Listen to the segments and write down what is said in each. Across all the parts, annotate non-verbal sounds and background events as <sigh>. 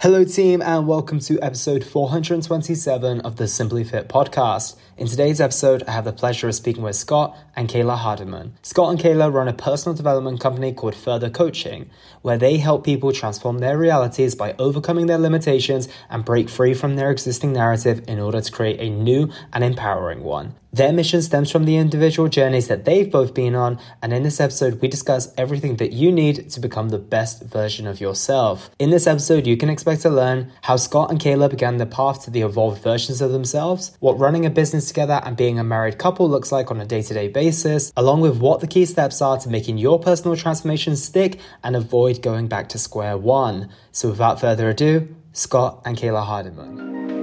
Hello, team, and welcome to episode 427 of the Simply Fit podcast. In today's episode, I have the pleasure of speaking with Scott and Kayla Hardiman. Scott and Kayla run a personal development company called Further Coaching, where they help people transform their realities by overcoming their limitations and break free from their existing narrative in order to create a new and empowering one. Their mission stems from the individual journeys that they've both been on, and in this episode, we discuss everything that you need to become the best version of yourself. In this episode, you can expect to learn how Scott and Kayla began the path to the evolved versions of themselves, what running a business together and being a married couple looks like on a day to day basis, along with what the key steps are to making your personal transformation stick and avoid going back to square one. So, without further ado, Scott and Kayla Hardiman.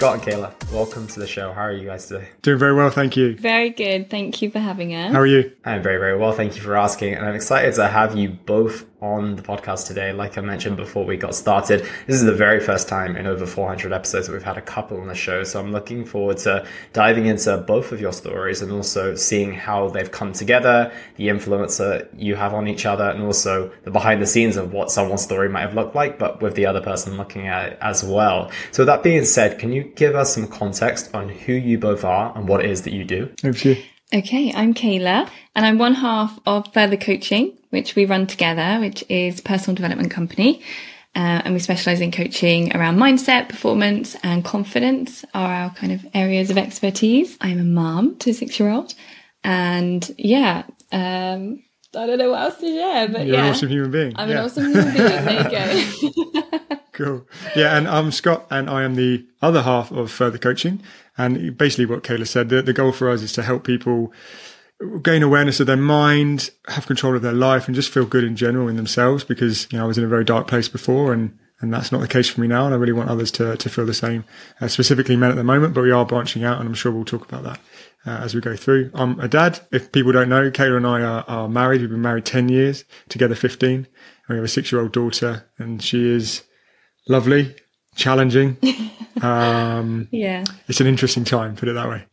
Scott and Kayla, welcome to the show. How are you guys today? Doing very well, thank you. Very good. Thank you for having us. How are you? I'm very, very well. Thank you for asking. And I'm excited to have you both on the podcast today. Like I mentioned before we got started, this is the very first time in over 400 episodes that we've had a couple on the show. So I'm looking forward to diving into both of your stories and also seeing how they've come together, the influence that you have on each other, and also the behind the scenes of what someone's story might have looked like, but with the other person looking at it as well. So that being said, can you give us some context on who you both are and what it is that you do? Over to you. Okay, I'm Kayla and I'm one half of Further Coaching, which we run together, which is personal development company. Uh, and we specialize in coaching around mindset, performance and confidence are our kind of areas of expertise. I'm a mom to a six year old and yeah, um, I don't know what else to share, but You're yeah. an awesome human being. I'm yeah. an awesome human being. <laughs> There you go. Cool. Yeah, and I'm Scott, and I am the other half of Further Coaching. And basically, what Kayla said, the, the goal for us is to help people gain awareness of their mind, have control of their life, and just feel good in general in themselves. Because you know, I was in a very dark place before, and and that's not the case for me now. And I really want others to to feel the same. Uh, specifically, men at the moment, but we are branching out, and I'm sure we'll talk about that. Uh, as we go through, I'm a dad. If people don't know, Kayla and I are, are married. We've been married 10 years, together 15. And we have a six year old daughter, and she is lovely, challenging. <laughs> um, yeah. it's an interesting time, put it that way.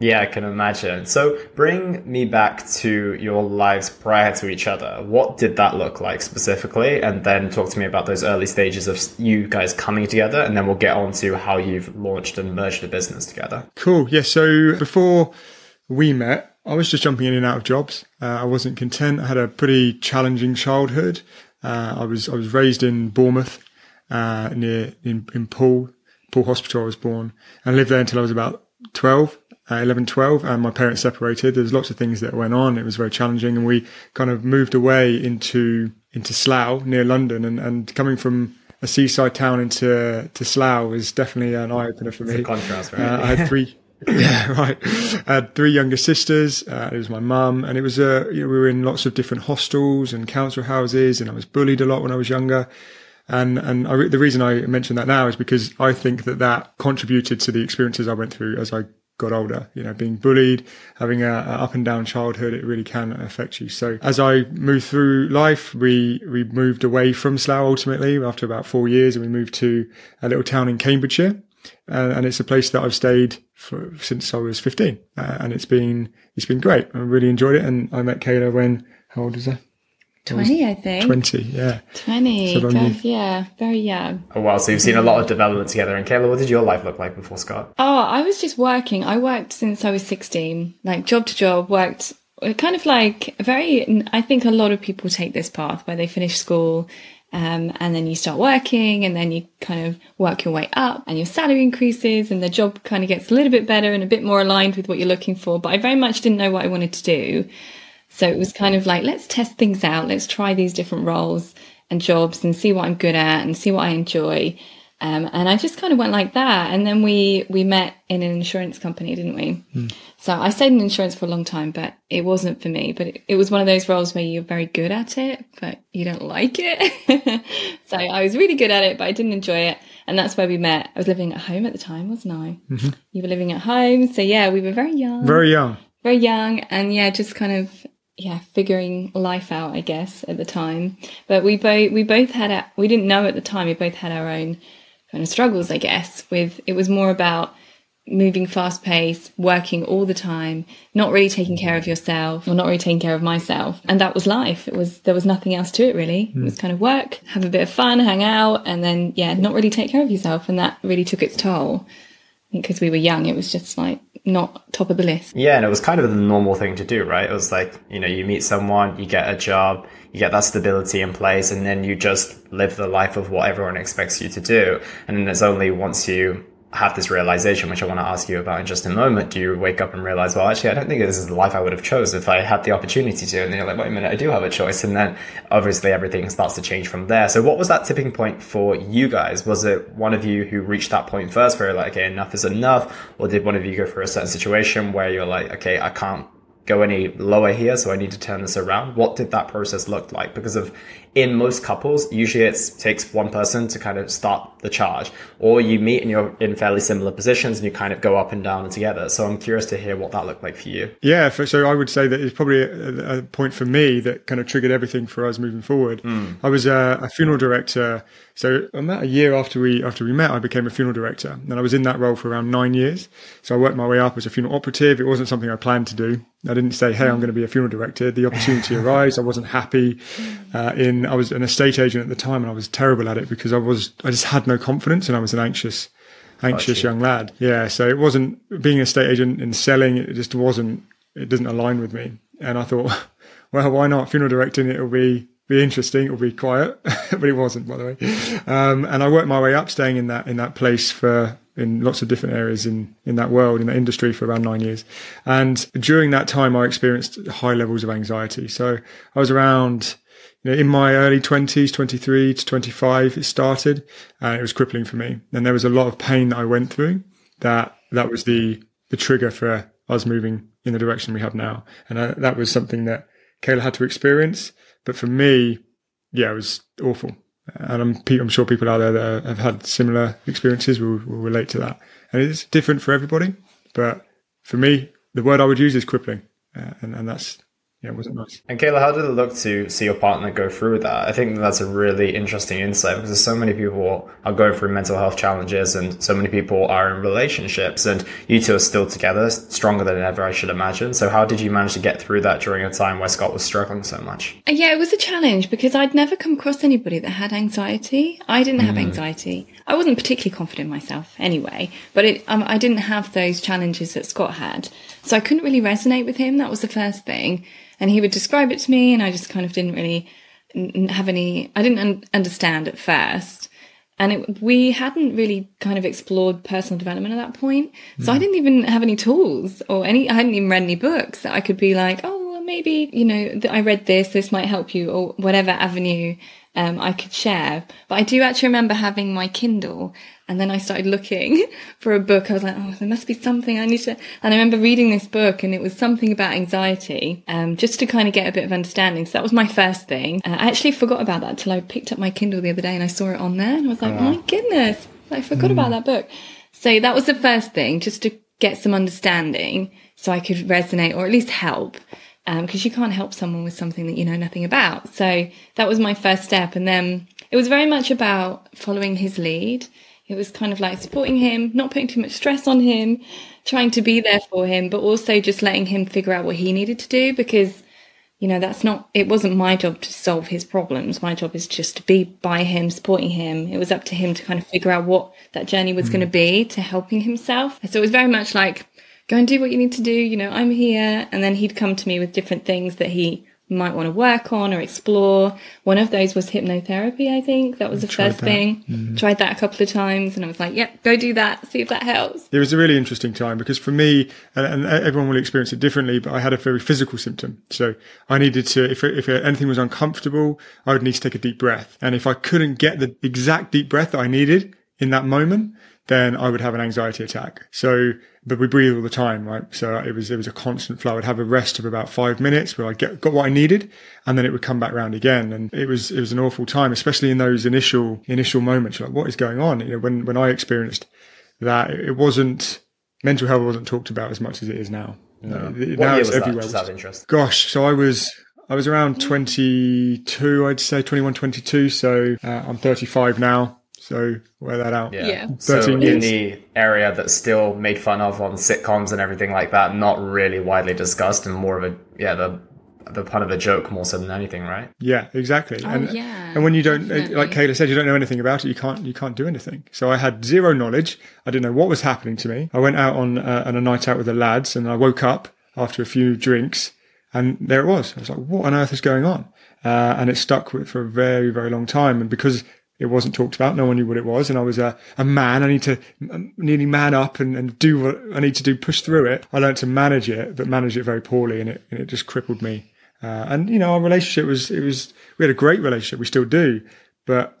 Yeah, I can imagine. So bring me back to your lives prior to each other. What did that look like specifically? And then talk to me about those early stages of you guys coming together. And then we'll get on to how you've launched and merged a business together. Cool. Yeah. So before we met, I was just jumping in and out of jobs. Uh, I wasn't content. I had a pretty challenging childhood. Uh, I was I was raised in Bournemouth, uh, near in, in Poole, Poole Hospital. I was born and lived there until I was about 12, uh, 11, 12, and my parents separated. There's lots of things that went on. It was very challenging, and we kind of moved away into into Slough near London, and, and coming from a seaside town into to Slough was definitely an eye opener for me. Contrast, right? Uh, I had three. <laughs> yeah, right. I had three younger sisters. Uh, it was my mum, and it was uh, you know, we were in lots of different hostels and council houses, and I was bullied a lot when I was younger. And and I, the reason I mention that now is because I think that that contributed to the experiences I went through as I got older. You know, being bullied, having a, a up and down childhood, it really can affect you. So as I moved through life, we we moved away from Slough ultimately after about four years, and we moved to a little town in Cambridgeshire uh, and it's a place that I've stayed for since I was 15, uh, and it's been it's been great. I really enjoyed it, and I met Kayla when how old is that? 20, I think. 20, yeah. 20. So long yeah. Very young. Oh, wow. So you've seen a lot of development together. And Kayla, what did your life look like before Scott? Oh, I was just working. I worked since I was 16, like job to job, worked uh, kind of like very, I think a lot of people take this path where they finish school um, and then you start working and then you kind of work your way up and your salary increases and the job kind of gets a little bit better and a bit more aligned with what you're looking for. But I very much didn't know what I wanted to do. So it was kind of like, let's test things out. Let's try these different roles and jobs and see what I'm good at and see what I enjoy. Um, and I just kind of went like that. And then we, we met in an insurance company, didn't we? So I stayed in insurance for a long time, but it wasn't for me. But it, it was one of those roles where you're very good at it, but you don't like it. <laughs> so I was really good at it, but I didn't enjoy it. And that's where we met. I was living at home at the time, wasn't I? You were living at home. So yeah, we were very young Very young. very young and yeah just kind of yeah figuring life out i guess at the time but we both we both had a, we didn't know at the time we both had our own kind of struggles i guess with it was more about moving fast pace, working all the time, not really taking care of yourself or not really taking care of myself. And that was life. It was, there was nothing else to it really. Mm. It was kind of work, have a bit of fun, hang out, and then, yeah, not really take care of yourself. And that really took its toll. Because we were young, it was just like not top of the list. Yeah, and it was kind of the normal thing to do, right? It was like, you know, you meet someone, you get a job, you get that stability in place, and then you just live the life of what everyone expects you to do. And then it's only once you have this realization, which I want to ask you about in just a moment. Do you wake up and realize, well, actually, I don't think this is the life I would have chose if I had the opportunity to? And then you're like, wait a minute, I do have a choice. And then obviously everything starts to change from there. So what was that tipping point for you guys? Was it one of you who reached that point first where you're like, okay, enough is enough? Or did one of you go through a certain situation where you're like, okay, I can't go any lower here, so I need to turn this around. What did that process look like? Because of in most couples, usually it takes one person to kind of start the charge, or you meet and you're in fairly similar positions and you kind of go up and down together. So I'm curious to hear what that looked like for you. Yeah, for, so I would say that it's probably a, a, point for me that kind of triggered everything for us moving forward. Mm. I was a, a funeral director. So about a year after we after we met, I became a funeral director, and I was in that role for around nine years. So I worked my way up as a funeral operative. It wasn't something I planned to do. I didn't say, "Hey, I'm going to be a funeral director." The opportunity <laughs> arose. I wasn't happy uh, in I was an estate agent at the time and I was terrible at it because I was, I just had no confidence and I was an anxious, anxious young lad. Yeah. So it wasn't being an estate agent and selling. It just wasn't, it doesn't align with me. And I thought, <laughs> well, why not funeral directing? It'll be, be interesting. It'll be quiet, <laughs> but it wasn't, by the way. Um, and I worked my way up, staying in that in that place for in lots of different areas in in that world in that industry for around nine years. And during that time, I experienced high levels of anxiety. So I was around you know, in my early 20s, 23 to 25, it started and it was crippling for me. And there was a lot of pain that I went through that, that was the, the trigger for us moving in the direction we have now. And I, that was something that Kayla had to experience. But for me, yeah, it was awful. And I'm, I'm sure people out there that have had similar experiences will, will relate to that. And it's different for everybody. But for me, the word I would use is crippling. Uh, and, and that's, yeah, it wasn't nice. And Kayla, how did it look to see your partner go through that? I think that's a really interesting insight because so many people are going through mental health challenges and so many people are in relationships and you two are still together, stronger than ever, I should imagine. So how did you manage to get through that during a time where Scott was struggling so much? Yeah, it was a challenge because I'd never come across anybody that had anxiety. I didn't have mm. anxiety. I wasn't particularly confident in myself anyway, but it, um, I didn't have those challenges that Scott had. So I couldn't really resonate with him. That was the first thing and he would describe it to me and I just kind of didn't really have any, I didn't un- understand at first. And it, we hadn't really kind of explored personal development at that point. So I mm. didn't even have any tools or any, I hadn't even read any books that I could be like, oh, well, maybe, you know, I read this, this might help you or whatever avenue um, I could share. But I do actually remember having my Kindle and then I started looking <laughs> for a book. I was like, oh, there must be something I need to. And I remember reading this book and it was something about anxiety, um, just to kind of get a bit of understanding. So that was my first thing. Uh, I actually forgot about that till I picked up my Kindle the other day and I saw it on there and I was like, oh my goodness, I forgot mm. about that book. So that was the first thing, just to get some understanding so I could resonate or at least help because um, you can't help someone with something that you know nothing about. So that was my first step. And then it was very much about following his lead. It was kind of like supporting him, not putting too much stress on him, trying to be there for him, but also just letting him figure out what he needed to do because, you know, that's not, it wasn't my job to solve his problems. My job is just to be by him, supporting him. It was up to him to kind of figure out what that journey was mm. going to be to helping himself. So it was very much like, go and do what you need to do. You know, I'm here. And then he'd come to me with different things that he might want to work on or explore. One of those was hypnotherapy, I think. That was the first that. thing. Mm-hmm. Tried that a couple of times and I was like, yep, go do that, see if that helps. It was a really interesting time because for me, and, and everyone will experience it differently, but I had a very physical symptom. So I needed to, if, if anything was uncomfortable, I would need to take a deep breath. And if I couldn't get the exact deep breath that I needed in that moment, then I would have an anxiety attack. So, but we breathe all the time, right? So it was, it was a constant flow. I'd have a rest of about five minutes where I get, got what I needed and then it would come back round again. And it was, it was an awful time, especially in those initial, initial moments. You're like, what is going on? You know, when, when I experienced that, it wasn't, mental health wasn't talked about as much as it is now. No. Uh, now it's everywhere. That? Just out of interest. Gosh. So I was, I was around 22, I'd say 21, 22. So uh, I'm 35 now. So wear that out. Yeah. Yeah. So 13 in the area that's still made fun of on sitcoms and everything like that, not really widely discussed and more of a yeah the the pun of a joke more so than anything, right? Yeah, exactly. Oh, and yeah, and when you don't, definitely. like Kayla said, you don't know anything about it. You can't you can't do anything. So I had zero knowledge. I didn't know what was happening to me. I went out on uh, on a night out with the lads, and I woke up after a few drinks, and there it was. I was like, "What on earth is going on?" Uh, and it stuck with for a very very long time. And because it wasn't talked about, no one knew what it was, and I was a, a man. I need to um, nearly man up and, and do what I need to do, push through it. I learned to manage it, but manage it very poorly, and it and it just crippled me. Uh, and you know, our relationship was it was we had a great relationship. We still do, but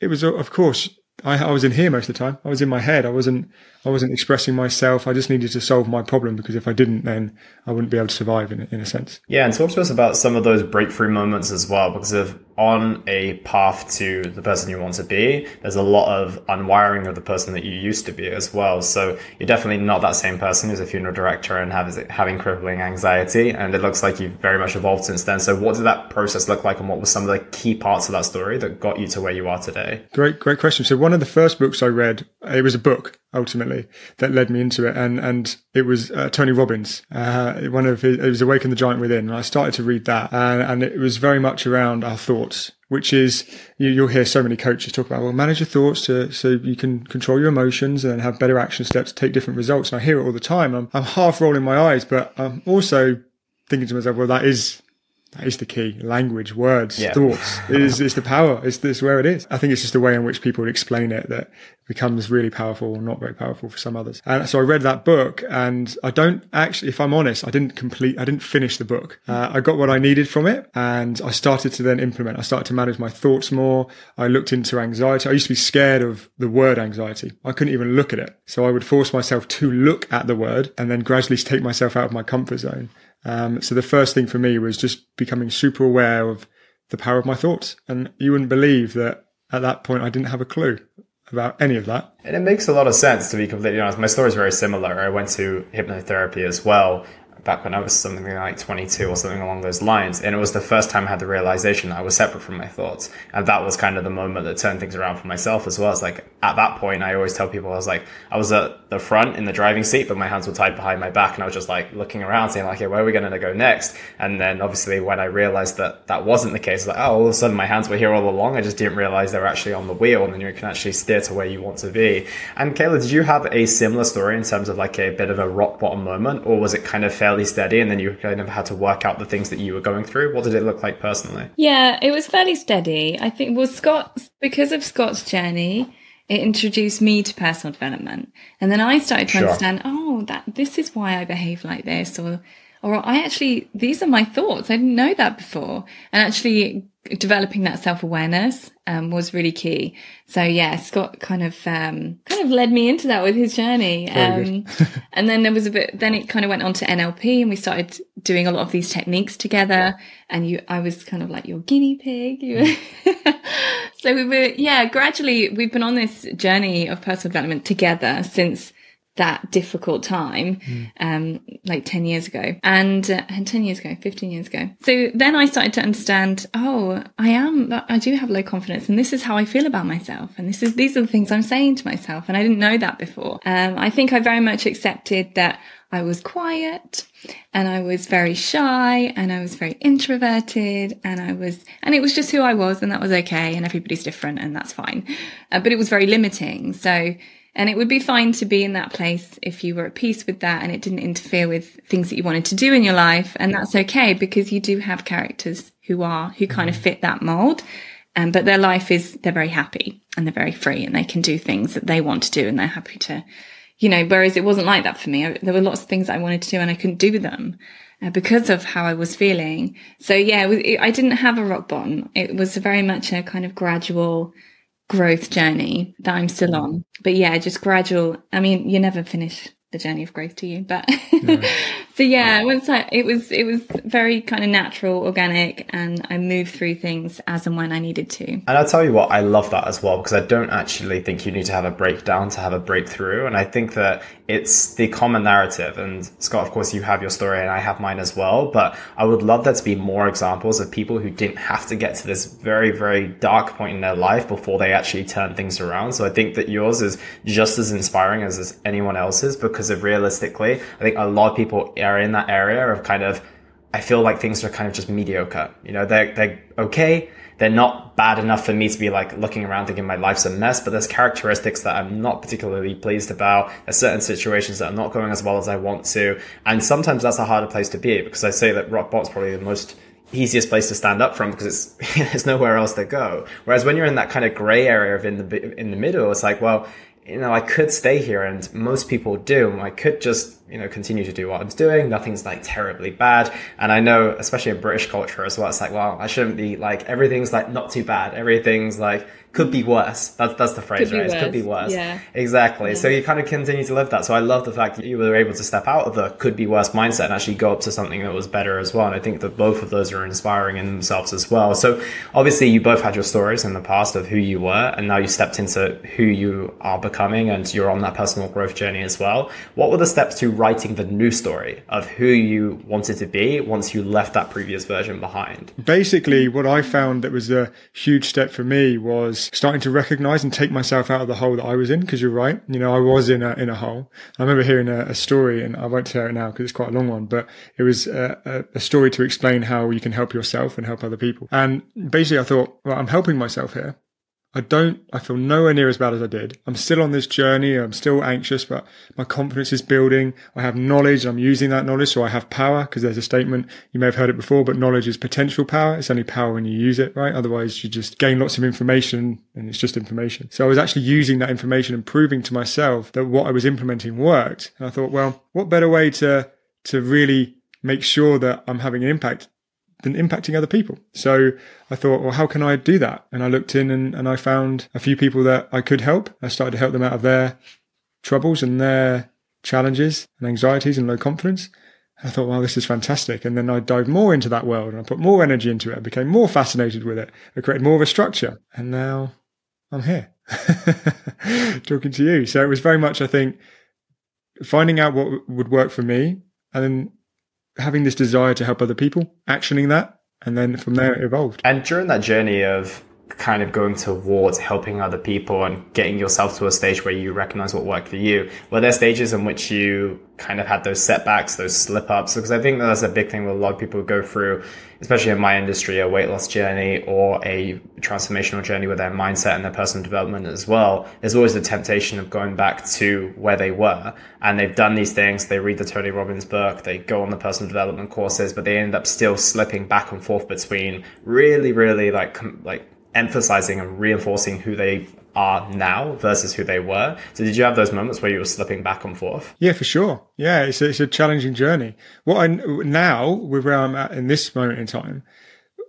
it was of course I, I was in here most of the time. I was in my head. I wasn't I wasn't expressing myself. I just needed to solve my problem because if I didn't, then I wouldn't be able to survive in in a sense. Yeah, and talk to us about some of those breakthrough moments as well, because of on a path to the person you want to be, there's a lot of unwiring of the person that you used to be as well. So you're definitely not that same person who's a funeral director and has, having crippling anxiety. And it looks like you've very much evolved since then. So what did that process look like and what were some of the key parts of that story that got you to where you are today? Great, great question. So one of the first books I read, it was a book ultimately that led me into it, and and it was uh, Tony Robbins. Uh, one of his, it was Awaken the Giant Within, and I started to read that, and, and it was very much around our thoughts, which is you, you'll hear so many coaches talk about, well, manage your thoughts to, so you can control your emotions and have better action steps, take different results. And I hear it all the time. I'm, I'm half rolling my eyes, but I'm also thinking to myself, well, that is that is the key. Language, words, Yeah. thoughts is is the power. It's this where it is. I think it's just the way in which people explain it that becomes really powerful or not very powerful for some others. And so I read that book and I don't actually, if I'm honest, I didn't complete, I didn't finish the book. Uh, I got what I needed from it and I started to then implement. I started to manage my thoughts more. I looked into anxiety. I used to be scared of the word anxiety. I couldn't even look at it. So I would force myself to look at the word and then gradually take myself out of my comfort zone. Um, so the first thing for me was just becoming super aware of the power of my thoughts. And you wouldn't believe that at that point I didn't have a clue about any of that. And it makes a lot of sense to be completely honest. My story is very similar. I went to hypnotherapy as well back when I was something like 22 or something along those lines. And it was the first time I had the realization that I was separate from my thoughts. And that was kind of the moment that turned things around for myself as well. It's like at that point, I always tell people I was like, I was at the front in the driving seat, but my hands were tied behind my back. And I was just like looking around saying like, okay, where are we going to go next? And then obviously when I realized that that wasn't the case, like, oh, all of a sudden my hands were here all along. I just didn't realize they were actually on the wheel and then you can actually steer to where you want to be. And Kayla, did you have a similar story in terms of like a bit of a rock bottom moment or was it kind of fairly steady and then you kind of had to work out the things that you were going through? What did it look like personally? Yeah, it was fairly steady. I think, well, Scott, because of Scott's journey, it introduced me to personal development. And then I started to Sure. understand, oh, that this is why I behave like this, or, or I actually, these are my thoughts. I didn't know that before. And actually developing that self awareness, um, was really key. So yeah, Scott kind of, um, kind of led me into that with his journey. Um, <laughs> and then there was a bit, then it kind of went on to NLP and we started doing a lot of these techniques together. And you, I was kind of like your guinea pig. You <laughs> so we were, yeah, gradually we've been on this journey of personal development together since that difficult time, um, like 10 years ago and, uh, and 10 years ago, 15 years ago. So then I started to understand, oh, I am, I do have low confidence and this is how I feel about myself. And this is, these are the things I'm saying to myself. And I didn't know that before. Um, I think I very much accepted that I was quiet and I was very shy and I was very introverted and I was, and it was just who I was and that was okay. And everybody's different and that's fine. Uh, but it was very limiting. So, and it would be fine to be in that place if you were at peace with that and it didn't interfere with things that you wanted to do in your life. And that's okay because you do have characters who are, who kind of fit that mold. Um, but their life is, they're very happy and they're very free and they can do things that they want to do and they're happy to, you know, whereas it wasn't like that for me. I, there were lots of things I wanted to do and I couldn't do them uh, because of how I was feeling. So yeah, it was, it, I didn't have a rock bottom. It was very much a kind of gradual growth journey that I'm still on. But yeah, just gradual. I mean, you never finish the journey of growth to you. But <laughs> so yeah, once I, it was, it was very kind of natural, organic, and I moved through things as and when I needed to. And I'll tell you what, I love that as well, because I don't actually think you need to have a breakdown to have a breakthrough. And I think that it's the common narrative. And Scott, of course, you have your story and I have mine as well. But I would love there to be more examples of people who didn't have to get to this very, very dark point in their life before they actually turn things around. So I think that yours is just as inspiring as, as anyone else's because of realistically, I think a lot of people are in that area of kind of, I feel like things are kind of just mediocre. You know, they're, they're okay. They're not bad enough for me to be like looking around thinking my life's a mess, but there's characteristics that I'm not particularly pleased about. There's certain situations that are not going as well as I want to. And sometimes that's a harder place to be because I say that rock bottom's probably the most easiest place to stand up from because it's <laughs> there's nowhere else to go. Whereas when you're in that kind of gray area of in the in the middle, it's like, well, you know, I could stay here and most people do. I could just, you know, continue to do what I'm doing. Nothing's like terribly bad. And I know, especially in British culture as well, it's like, well, I shouldn't be like, everything's like not too bad. Everything's like, could be worse. That's that's the phrase, Could right? It could be worse. worse. Yeah. Exactly. So you kind of continue to live that. So I love the fact that you were able to step out of the could be worse mindset and actually go up to something that was better as well. And I think that both of those are inspiring in themselves as well. So obviously you both had your stories in the past of who you were and now you stepped into who you are becoming and you're on that personal growth journey as well. What were the steps to writing the new story of who you wanted to be once you left that previous version behind? Basically, what I found that was a huge step for me was starting to recognize and take myself out of the hole that I was in. Because you're right, you know, I was in a in a hole. I remember hearing a, a story, and I won't tell it now because it's quite a long one, but it was a, a story to explain how you can help yourself and help other people. And basically, I thought, well, I'm helping myself here. I don't, I feel nowhere near as bad as I did. I'm still on this journey. I'm still anxious, but my confidence is building. I have knowledge. I'm using that knowledge. So I have power because there's a statement. You may have heard it before, but knowledge is potential power. It's only power when you use it, right? Otherwise you just gain lots of information and it's just information. So I was actually using that information and proving to myself that what I was implementing worked. And I thought, well, what better way to, to really make sure that I'm having an impact than impacting other people. So I thought, well, how can I do that? And I looked in and, and I found a few people that I could help. I started to help them out of their troubles and their challenges and anxieties and low confidence. I thought, wow, this is fantastic. And then I dived more into that world and I put more energy into it. I became more fascinated with it. I created more of a structure. And now I'm here <laughs> talking to you. So it was very much, I think, finding out what would work for me and then having this desire to help other people, actioning that, and then from there it evolved. And during that journey of kind of going towards helping other people and getting yourself to a stage where you recognize what worked for you, were there stages in which you kind of had those setbacks, those slip ups? Because I think that's a big thing that a lot of people go through, especially in my industry, a weight loss journey or a transformational journey with their mindset and their personal development as well. There's always the temptation of going back to where they were and they've done these things. They read the Tony Robbins book, they go on the personal development courses, but they end up still slipping back and forth between really, really like, like emphasizing and reinforcing who they are now versus who they were. So did you have those moments where you were slipping back and forth? Yeah, for sure. Yeah, it's a, it's a challenging journey. What I now with where I'm at in this moment in time,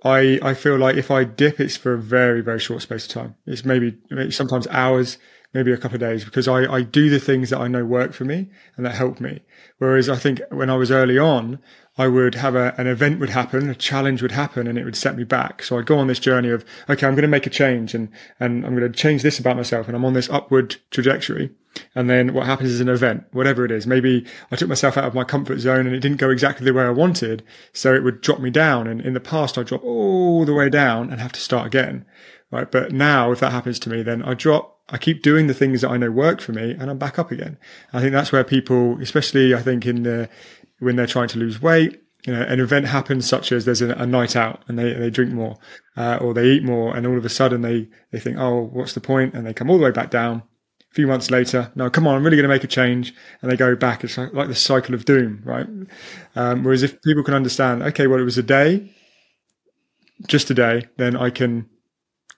I I feel like if I dip, it's for a very very short space of time. It's maybe, maybe sometimes hours, maybe a couple of days because I I do the things that I know work for me and that help me. Whereas I think when I was early on, I would have a, an event would happen, a challenge would happen and it would set me back. So I'd go on this journey of, okay, I'm going to make a change and, and I'm going to change this about myself and I'm on this upward trajectory. And then what happens is an event, whatever it is. Maybe I took myself out of my comfort zone and it didn't go exactly the way I wanted. So it would drop me down. And in the past, I drop all the way down and have to start again. Right. But now if that happens to me, then I drop I keep doing the things that I know work for me and I'm back up again. I think that's where people, especially I think in the, when they're trying to lose weight, you know, an event happens such as there's a, a night out and they, they drink more, uh, or they eat more and all of a sudden they, they think, oh, what's the point? And they come all the way back down. A few months later, no, come on, I'm really going to make a change. And they go back. It's like, like the cycle of doom, right? Um, whereas if people can understand, okay, well, it was a day, just a day, then I can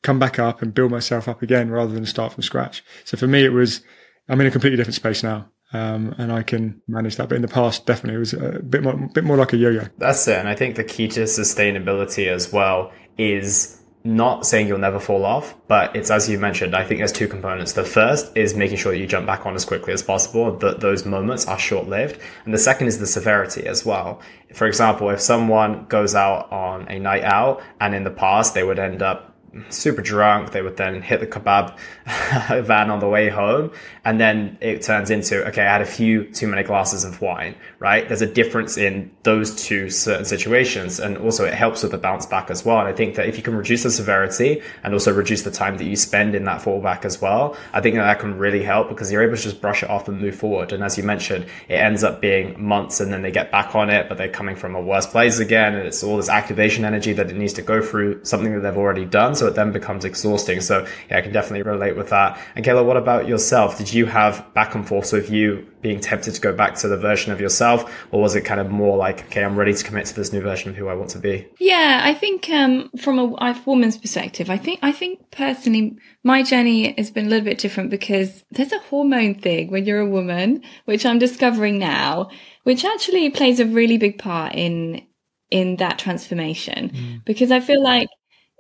come back up and build myself up again rather than start from scratch. So for me, it was, I'm in a completely different space now. Um, and I can manage that. But in the past, definitely it was a bit more, bit more like a yo-yo. That's it. And I think the key to sustainability as well is not saying you'll never fall off, but it's as you mentioned, I think there's two components. The first is making sure that you jump back on as quickly as possible, that those moments are short lived. And the second is the severity as well. For example, if someone goes out on a night out and in the past they would end up super drunk. They would then hit the kebab <laughs> van on the way home. And then it turns into, okay, I had a few too many glasses of wine, right? There's a difference in those two certain situations. And also it helps with the bounce back as well. And I think that if you can reduce the severity and also reduce the time that you spend in that fallback as well, I think that, that can really help because you're able to just brush it off and move forward. And as you mentioned, it ends up being months and then they get back on it, but they're coming from a worse place again. And it's all this activation energy that it needs to go through something that they've already done. So it then becomes exhausting. So yeah, I can definitely relate with that. And Kayla, what about yourself? Did you have back and forth with you being tempted to go back to the version of yourself, or was it kind of more like, okay, I'm ready to commit to this new version of who I want to be? Yeah, I think um, from a, a woman's perspective, I think I think personally, my journey has been a little bit different because there's a hormone thing when you're a woman, which I'm discovering now, which actually plays a really big part in in that transformation mm. because I feel like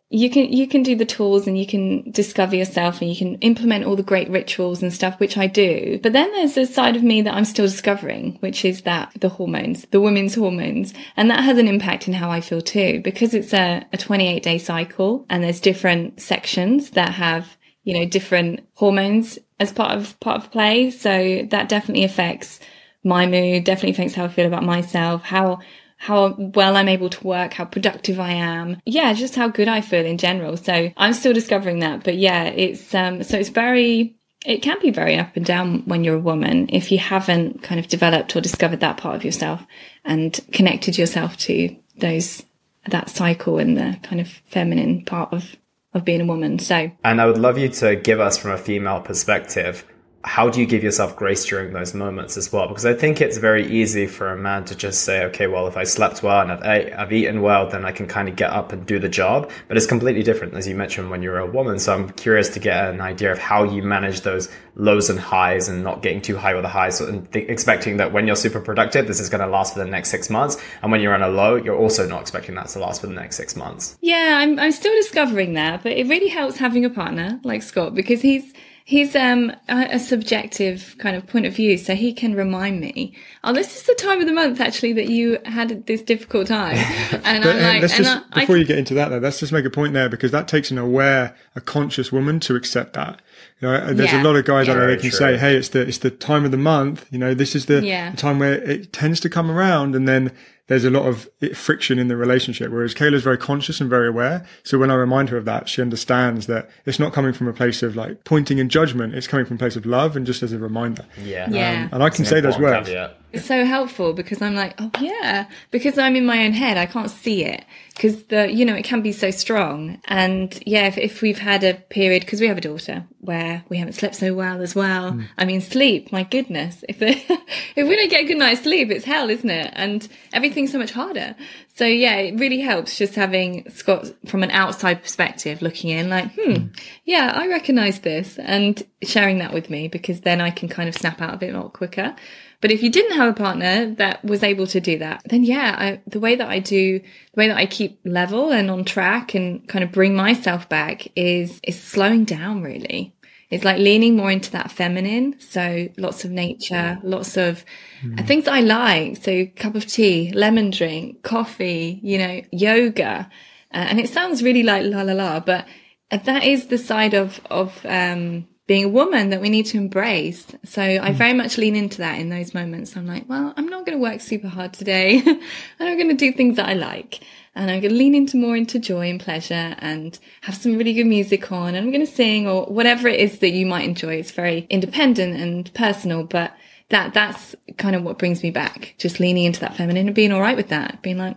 you can you can do the tools and you can discover yourself and you can implement all the great rituals and stuff which I do. But then there's a side of me that I'm still discovering which is that the hormones the women's hormones. And that has an impact in how I feel too because it's a, a 28 day cycle and there's different sections that have you know different hormones as part of part of play. So that definitely affects my mood definitely affects how I feel about myself how how well I'm able to work, how productive I am. Yeah, just how good I feel in general. So I'm still discovering that. But yeah, it's, um, so it's very, it can be very up and down when you're a woman if you haven't kind of developed or discovered that part of yourself and connected yourself to those, that cycle and the kind of feminine part of, of being a woman. So, and I would love you to give us from a female perspective how do you give yourself grace during those moments as well? Because I think it's very easy for a man to just say, okay, well, if I slept well and I've, I've eaten well, then I can kind of get up and do the job. But it's completely different, as you mentioned, when you're a woman. So I'm curious to get an idea of how you manage those lows and highs and not getting too high with the highs and th- expecting that when you're super productive, this is going to last for the next six months. And when you're on a low, you're also not expecting that to last for the next six months. Yeah, I'm, I'm still discovering that, but it really helps having a partner like Scott because he's, he's um a, a, subjective kind of point of view, so he can remind me. Oh, this is the time of the month actually that you had this difficult time, <laughs> and but, I'm uh, like, let's just, I, before I, you get into that though, let's just make a point there because that takes an aware, a conscious woman to accept that. You know, there's yeah. a lot of guys yeah, out there that can true. say, "Hey, it's the it's the time of the month. You know, this is the, yeah. the time where it tends to come around, and then there's a lot of friction in the relationship. Whereas Kayla's very conscious and very aware. So when I remind her of that, she understands that it's not coming from a place of like pointing and judgment. It's coming from a place of love and just as a reminder. Yeah. Yeah. Um, and I can say those words. Caveat. It's so helpful because I'm like, oh yeah, because I'm in my own head. I can't see it because the, you know, it can be so strong. And yeah, if, if we've had a period, because we have a daughter where we haven't slept so well as well. Mm. I mean, sleep, my goodness. If, <laughs> if we don't get a good night's sleep, it's hell, isn't it? And everything's so much harder. So yeah, it really helps just having Scott from an outside perspective looking in like, hmm, mm. yeah, I recognize this and sharing that with me because then I can kind of snap out of it a bit more quicker. But if you didn't have a partner that was able to do that, then yeah, I, the way that I do, the way that I keep level and on track and kind of bring myself back is, is slowing down really. It's like leaning more into that feminine. So lots of nature, lots of mm. things I like. So cup of tea, lemon drink, coffee, you know, yoga. Uh, and it sounds really like la la la, but that is the side of, of, um, being a woman that we need to embrace. So I hmm. very much lean into that in those moments. I'm like, well, I'm not going to work super hard today. <laughs> I'm going to do things that I like. And I'm going to lean into more into joy and pleasure and have some really good music on. And I'm going to sing or whatever it is that you might enjoy. It's very independent and personal, but that, that's kind of what brings me back. Just leaning into that feminine and being all right with that. Being like,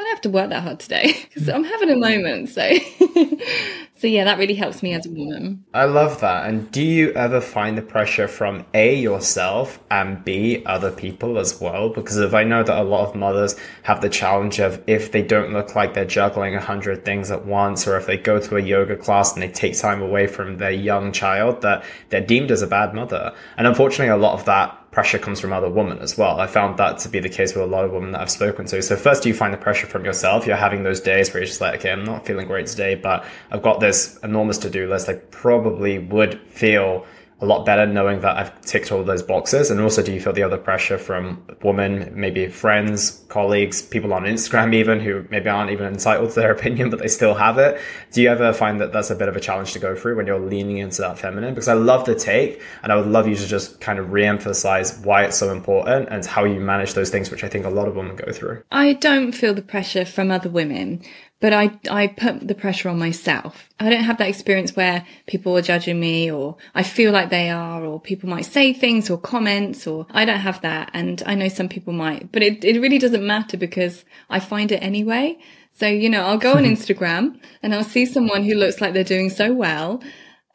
I don't have to work that hard today <laughs> because I'm having a moment. So, <laughs> so yeah, that really helps me as a woman. I love that. And do you ever find the pressure from A, yourself, and B, other people as well? Because if I know that a lot of mothers have the challenge of if they don't look like they're juggling a hundred things at once, or if they go to a yoga class and they take time away from their young child, that they're deemed as a bad mother. And unfortunately, a lot of that pressure comes from other women as well. I found that to be the case with a lot of women that I've spoken to. So first you find the pressure from yourself. You're having those days where you're just like, okay, I'm not feeling great today, but I've got this enormous to-do list. I probably would feel a lot better knowing that I've ticked all those boxes? And also, do you feel the other pressure from women, maybe friends, colleagues, people on Instagram, even who maybe aren't even entitled to their <laughs> opinion, but they still have it? Do you ever find that that's a bit of a challenge to go through when you're leaning into that feminine? Because I love the take, and I would love you to just kind of re emphasize why it's so important and how you manage those things, which I think a lot of women go through. I don't feel the pressure from other women but I, I put the pressure on myself. I don't have that experience where people are judging me or I feel like they are or people might say things or comments or I don't have that. And I know some people might, but it, it really doesn't matter because I find it anyway. So, you know, I'll go on <laughs> Instagram and I'll see someone who looks like they're doing so well.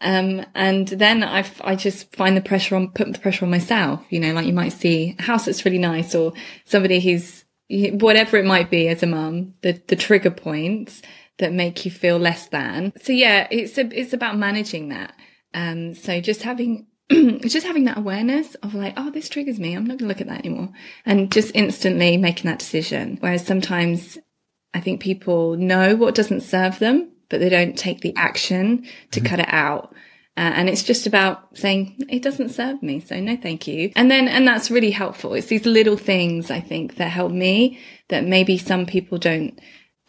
Um, and then I, I just find the pressure on, put the pressure on myself, you know, like you might see a house that's really nice or somebody who's whatever it might be as a mum, the, the trigger points that make you feel less than. So yeah, it's a, it's about managing that. Um, so just having, <clears throat> just having that awareness of like, oh, this triggers me. I'm not going to look at that anymore. And just instantly making that decision. Whereas sometimes I think people know what doesn't serve them, but they don't take the action to mm-hmm. cut it out. Uh, and it's just about saying it doesn't serve me. So no, thank you. And then, and that's really helpful. It's these little things I think that help me that maybe some people don't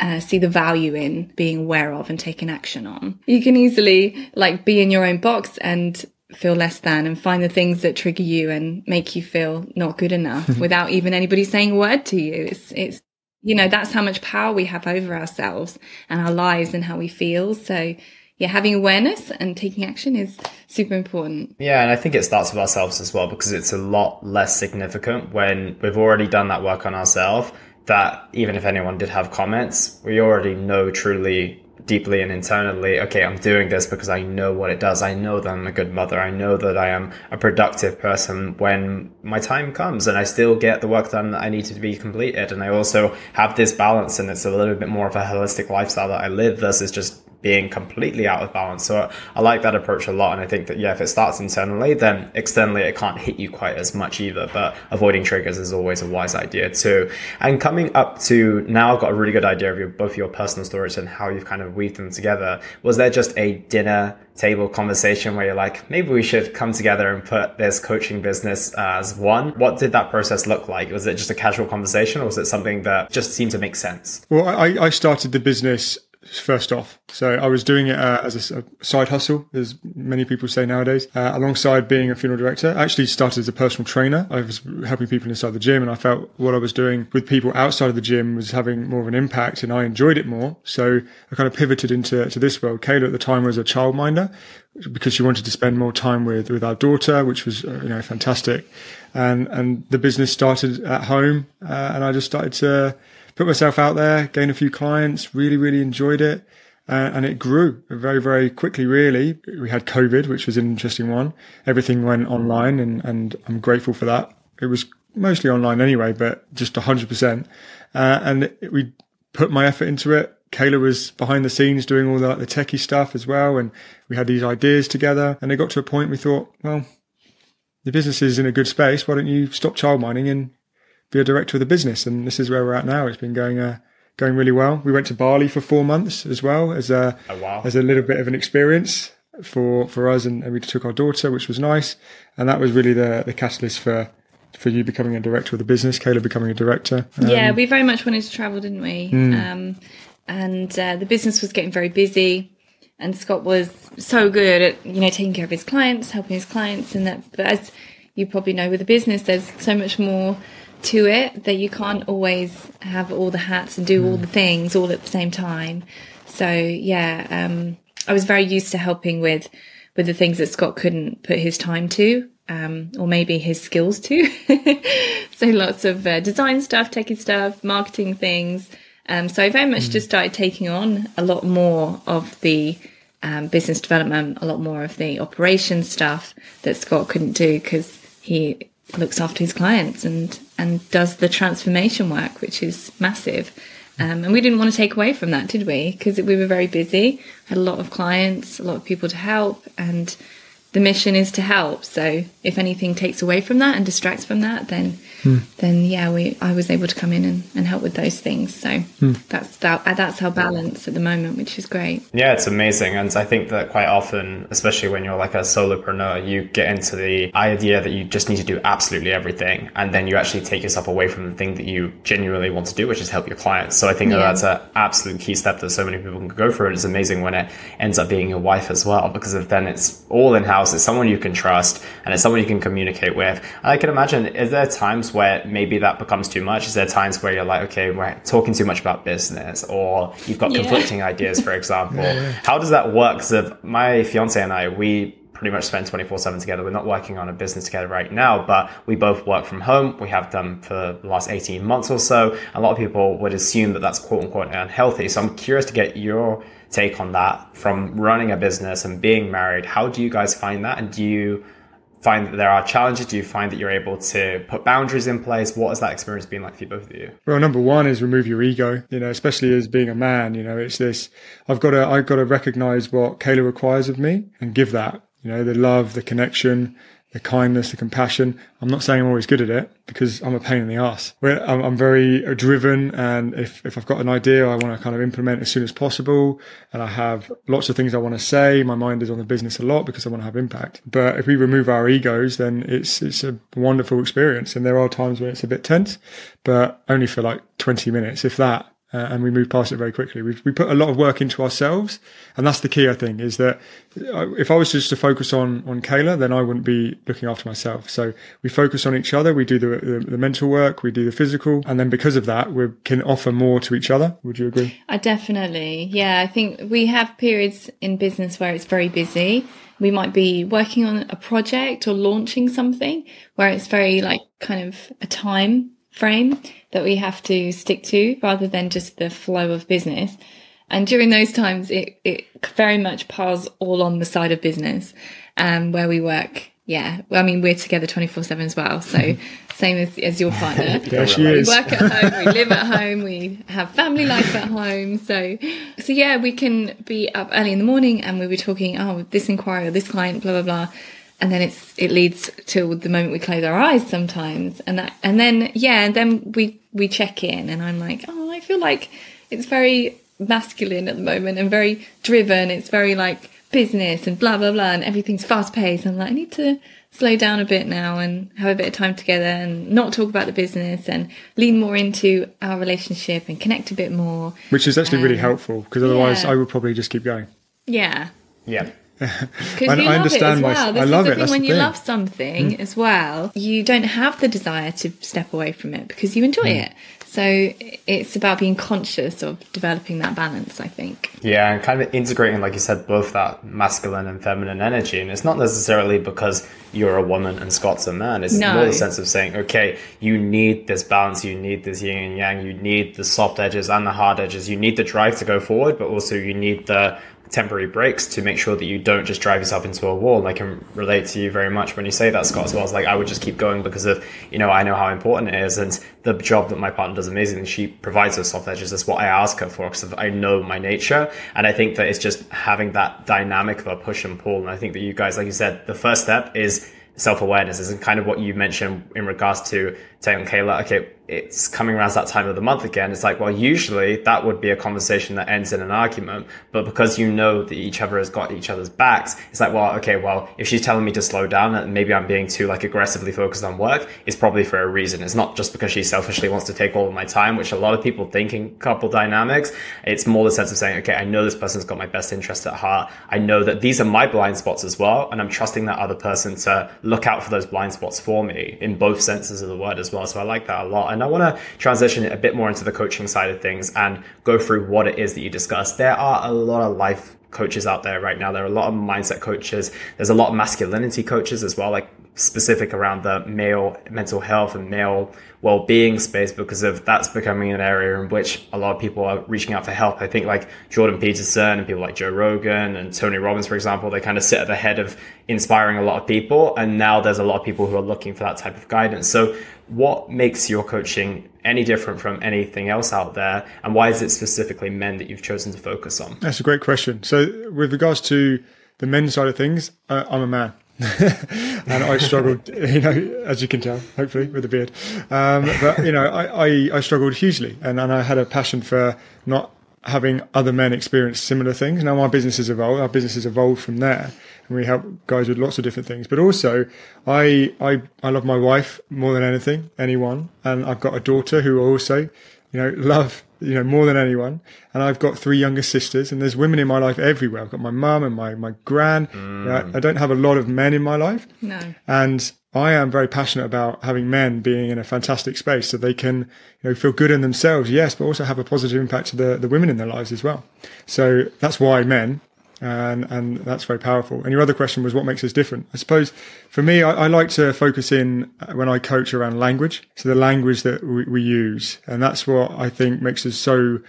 uh, see the value in being aware of and taking action on. You can easily like be in your own box and feel less than and find the things that trigger you and make you feel not good enough <laughs> without even anybody saying a word to you. It's, it's, you know, that's how much power we have over ourselves and our lives and how we feel. So yeah, having awareness and taking action is super important. Yeah, and I think it starts with ourselves as well because it's a lot less significant when we've already done that work on ourselves. That even if anyone did have comments, we already know truly deeply and internally, okay, I'm doing this because I know what it does. I know that I'm a good mother. I know that I am a productive person when my time comes and I still get the work done that I need to be completed. And I also have this balance and it's a little bit more of a holistic lifestyle that I live versus just being completely out of balance. So I like that approach a lot. And I think that, yeah, if it starts internally, then externally it can't hit you quite as much either. But avoiding triggers is always a wise idea too. And coming up to now, I've got a really good idea of your, both your personal stories and how you've kind of weaved them together. Was there just a dinner table conversation where you're like, maybe we should come together and put this coaching business as one? What did that process look like? Was it just a casual conversation or was it something that just seemed to make sense? Well, I, I started the business first off. So I was doing it uh, as a, a, side hustle, as many people say nowadays, uh, alongside being a funeral director. I actually started as a personal trainer. I was helping people inside the gym and I felt what I was doing with people outside of the gym was having more of an impact and I enjoyed it more. So I kind of pivoted into to this world. Kayla at the time was a childminder because she wanted to spend more time with, with our daughter, which was, uh, you know, fantastic. And, and the business started at home uh, and I just started to, put myself out there, gained a few clients, really, really enjoyed it. Uh, and it grew very, very quickly, really. We had COVID, which was an interesting one. Everything went online and, and I'm grateful for that. It was mostly online anyway, but just 100%. Uh, and it, we put my effort into it. Kayla was behind the scenes doing all the, the techie stuff as well. And we had these ideas together and it got to a point we thought, well, the business is in a good space. Why don't you stop child minding and be a director of the business. And this is where we're at now. It's been going, uh, going really well. We went to Bali for four months as well as a, oh, wow. as a little bit of an experience for, for us. And, and, we took our daughter, which was nice. And that was really the, the catalyst for, for you becoming a director of the business, Kayla becoming a director. Um, yeah, we very much wanted to travel, didn't we? Mm. Um, and uh, the business was getting very busy. And Scott was so good at, you know, taking care of his clients, helping his clients. And that, but as you probably know with the business, there's so much more to it that you can't always have all the hats and do mm. all the things all at the same time. So yeah, um, I was very used to helping with with the things that Scott couldn't put his time to, um, or maybe his skills to. <laughs> so lots of uh, design stuff, techie stuff, marketing things. Um, so I very much mm. just started taking on a lot more of the um, business development, a lot more of the operation stuff that Scott couldn't do because he looks after his clients and and does the transformation work, which is massive. Um, and we didn't want to take away from that, did we? Because we were very busy, had a lot of clients, a lot of people to help, and the mission is to help. So if anything takes away from that and distracts from that, then hmm. then yeah, we I was able to come in and, and help with those things. So hmm. that's that uh, that's our balance at the moment, which is great. Yeah, it's amazing. And I think that quite often, especially when you're like a solopreneur, you get into the idea that you just need to do absolutely everything. And then you actually take yourself away from the thing that you genuinely want to do, which is help your clients. So I think that Yeah. that's an absolute key step that so many people can go through. And it's amazing when it ends up being your wife as well, because of then it's all in house. It's someone you can trust and it's someone you can communicate with. And I can imagine, is there times where maybe that becomes too much? Is there times where you're like, okay, we're talking too much about business or you've got Yeah. conflicting ideas, for example? <laughs> How does that work? Because my fiance and I, we pretty much spend 24 7 together. We're not working on a business together right now, but we both work from home. We have done for the last 18 months or so. A lot of people would assume that that's quote unquote unhealthy. So I'm curious to get your take on that from running a business and being married. How do you guys find that? And do you find that there are challenges? Do you find that you're able to put boundaries in place? What has that experience been like for you, both of you? Well, number one is remove your ego. You know, especially as being a man. You know, it's this. I've got to. I've got to recognize what Kayla requires of me and give that. You know, the love, the connection, the kindness, the compassion. I'm not saying I'm always good at it because I'm a pain in the ass. I'm, very uh, driven, and if if I've got an idea, I want to kind of implement as soon as possible. And I have lots of things I want to say. My mind is on the business a lot because I want to have impact. But if we remove our egos, then it's it's a wonderful experience. And there are times when it's a bit tense, but only for like 20 minutes, if that. Uh, and we move past it very quickly. We we put a lot of work into ourselves, and that's the key. I think is that uh, if I was just to focus on on Kayla, then I wouldn't be looking after myself. So we focus on each other. We do the the, the mental work, we do the physical, and then because of that, we can offer more to each other. Would you agree? I definitely, yeah. I think we have periods in business where it's very busy. We might be working on a project or launching something where it's very like kind of a time frame that we have to stick to rather than just the flow of business. And during those times, it, it very much piles all on the side of business, um, where we work. Yeah. Well, I mean, we're together 24 seven as well. So same as, as your partner. <laughs> There she We is. work at home, we live at <laughs> home, we have family life at home. So, so yeah, we can be up early in the morning and we were talking, oh, this inquiry or this client, blah, blah, blah. And then it's, it leads till the moment we close our eyes sometimes. And that, and then, yeah, and then we, we check in and I'm like, oh, I feel like it's very masculine at the moment and very driven. It's very like business and blah, blah, blah. And everything's fast paced. I'm like, I need to slow down a bit now and have a bit of time together and not talk about the business and lean more into our relationship and connect a bit more. Which is actually really um, helpful because otherwise, yeah. I would probably just keep going. Yeah. Yeah. <laughs> Because I- you I love understand it as well. I This is love the it, thing that's when the you thing. love something mm. as well, you don't have the desire to step away from it because you enjoy mm. it. So it's about being conscious of developing that balance, I think. Yeah, and kind of integrating, like you said, both that masculine and feminine energy. And it's not necessarily because you're a woman and Scott's a man. It's No. more the sense of saying, okay, you need this balance, you need this yin and yang, you need the soft edges and the hard edges, you need the drive to go forward, but also you need the temporary breaks to make sure that you don't just drive yourself into a wall. And I can relate to you very much when you say that, Scott, as well. It's like I would just keep going because of, you know, I know how important it is. And the job that my partner does amazingly, she provides those soft edges. That's what I ask her for because I know my nature. And I think that it's just having that dynamic of a push and pull. And I think that you guys, like you said, the first step is self-awareness is kind of what you mentioned in regards to telling Kayla, okay, it's coming around that time of the month again. It's like, well, usually that would be a conversation that ends in an argument, but because you know that each other has got each other's backs, it's like, well, okay, well, if she's telling me to slow down and maybe I'm being too like aggressively focused on work, it's probably for a reason. It's not just because she selfishly wants to take all of my time, which a lot of people think in couple dynamics. It's more the sense of saying, okay, I know this person's got my best interest at heart. I know that these are my blind spots as well, and I'm trusting that other person to look out for those blind spots for me in both senses of the word as well. So I like that a lot. And I want to transition it a bit more into the coaching side of things and go through what it is that you discuss. There are a lot of life coaches out there right now. There are a lot of mindset coaches. There's a lot of masculinity coaches as well, like specific around the male mental health and male well-being space because of that's becoming an area in which a lot of people are reaching out for help. I think like Jordan Peterson and people like Joe Rogan and Tony Robbins, for example, they kind of sit at the head of inspiring a lot of people. And now there's a lot of people who are looking for that type of guidance. So what makes your coaching any different from anything else out there? And why is it specifically men that you've chosen to focus on? That's a great question. So, with regards to the men's side of things, uh, I'm a man. <laughs> and I struggled, <laughs> you know, as you can tell, hopefully with a beard. Um, but you know, I, I, I struggled hugely, and, and I had a passion for not having other men experience similar things. Now my business has evolved. Our business has evolved from there, and we help guys with lots of different things. But also, I I I love my wife more than anything, anyone, and I've got a daughter who also, you know, love you know, more than anyone. And I've got three younger sisters and there's women in my life everywhere. I've got my mum and my, my gran. Mm. I don't have a lot of men in my life. No. And I am very passionate about having men being in a fantastic space so they can, you know, feel good in themselves. Yes, but also have a positive impact to the, the women in their lives as well. So that's why men and and that's very powerful. And your other question was what makes us different. I suppose for me, I, I, like to focus in uh, when I coach around language, so the language that we, we use, and that's what I think makes us so.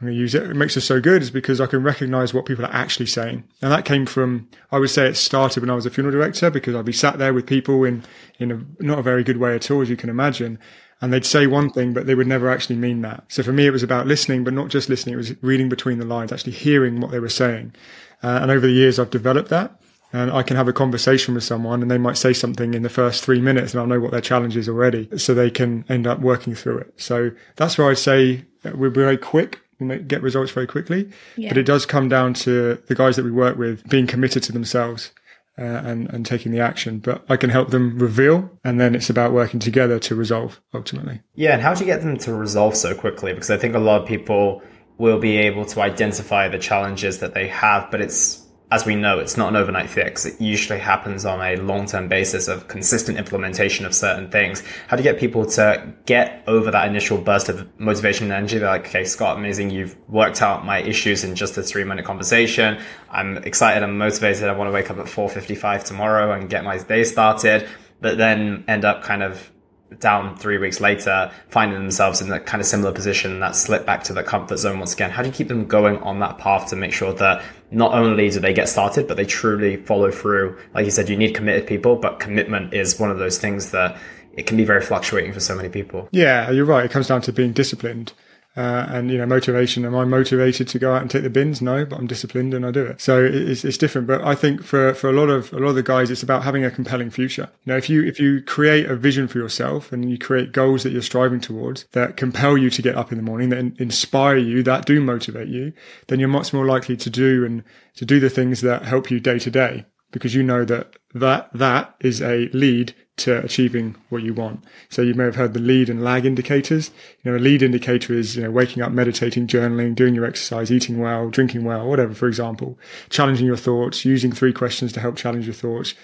I'm going to use it. It makes us so good is because I can recognize what people are actually saying. And that came from, I would say it started when I was a funeral director because I'd be sat there with people in, in a, not a very good way at all, as you can imagine and they'd say one thing, but they would never actually mean that. So for me, it was about listening, but not just listening. It was reading between the lines, actually hearing what they were saying. Uh, and over the years, I've developed that. And I can have a conversation with someone and they might say something in the first three minutes and I'll know what their challenge is already. So they can end up working through it. So that's where I'd say we're very quick. We get results very quickly, yeah. but it does come down to the guys that we work with being committed to themselves uh, and, and taking the action. But I can help them reveal, and then it's about working together to resolve ultimately. Yeah, and how do you get them to resolve so quickly? Because I think a lot of people will be able to identify the challenges that they have, but it's as we know, it's not an overnight fix. It usually happens on a long-term basis of consistent implementation of certain things. How do you get people to get over that initial burst of motivation and energy? They're like, okay, Scott, amazing. You've worked out my issues in just a three minute conversation. I'm excited. I'm motivated. I want to wake up at 4.55 tomorrow and get my day started, but then end up kind of down three weeks later, finding themselves in a kind of similar position that slip back to the comfort zone once again? How do you keep them going on that path to make sure that not only do they get started, but they truly follow through? Like you said, you need committed people, but commitment is one of those things that it can be very fluctuating for so many people. Yeah, you're right. It comes down to being disciplined. Uh, and you know motivation. Am i motivated to go out and take the bins? No but i'm disciplined and i do it. So it's, it's different. But i think for for a lot of a lot of the guys it's about having a compelling future. You know if you if you create a vision for yourself and you create goals that you're striving towards that compel you to get up in the morning that inspire you that do motivate you then you're much more likely to do and to do the things that help you day to day because you know that that that is a lead to achieving what you want. So you may have heard the lead and lag indicators. You know, a lead indicator is, you know, waking up, meditating, journaling, doing your exercise, eating well, drinking well, whatever, for example, challenging your thoughts, using three questions to help challenge your thoughts,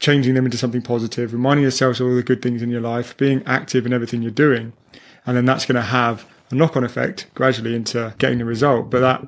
changing them into something positive, reminding yourself of all the good things in your life, being active in everything you're doing. And then that's going to have a knock on effect gradually into getting the result. But that,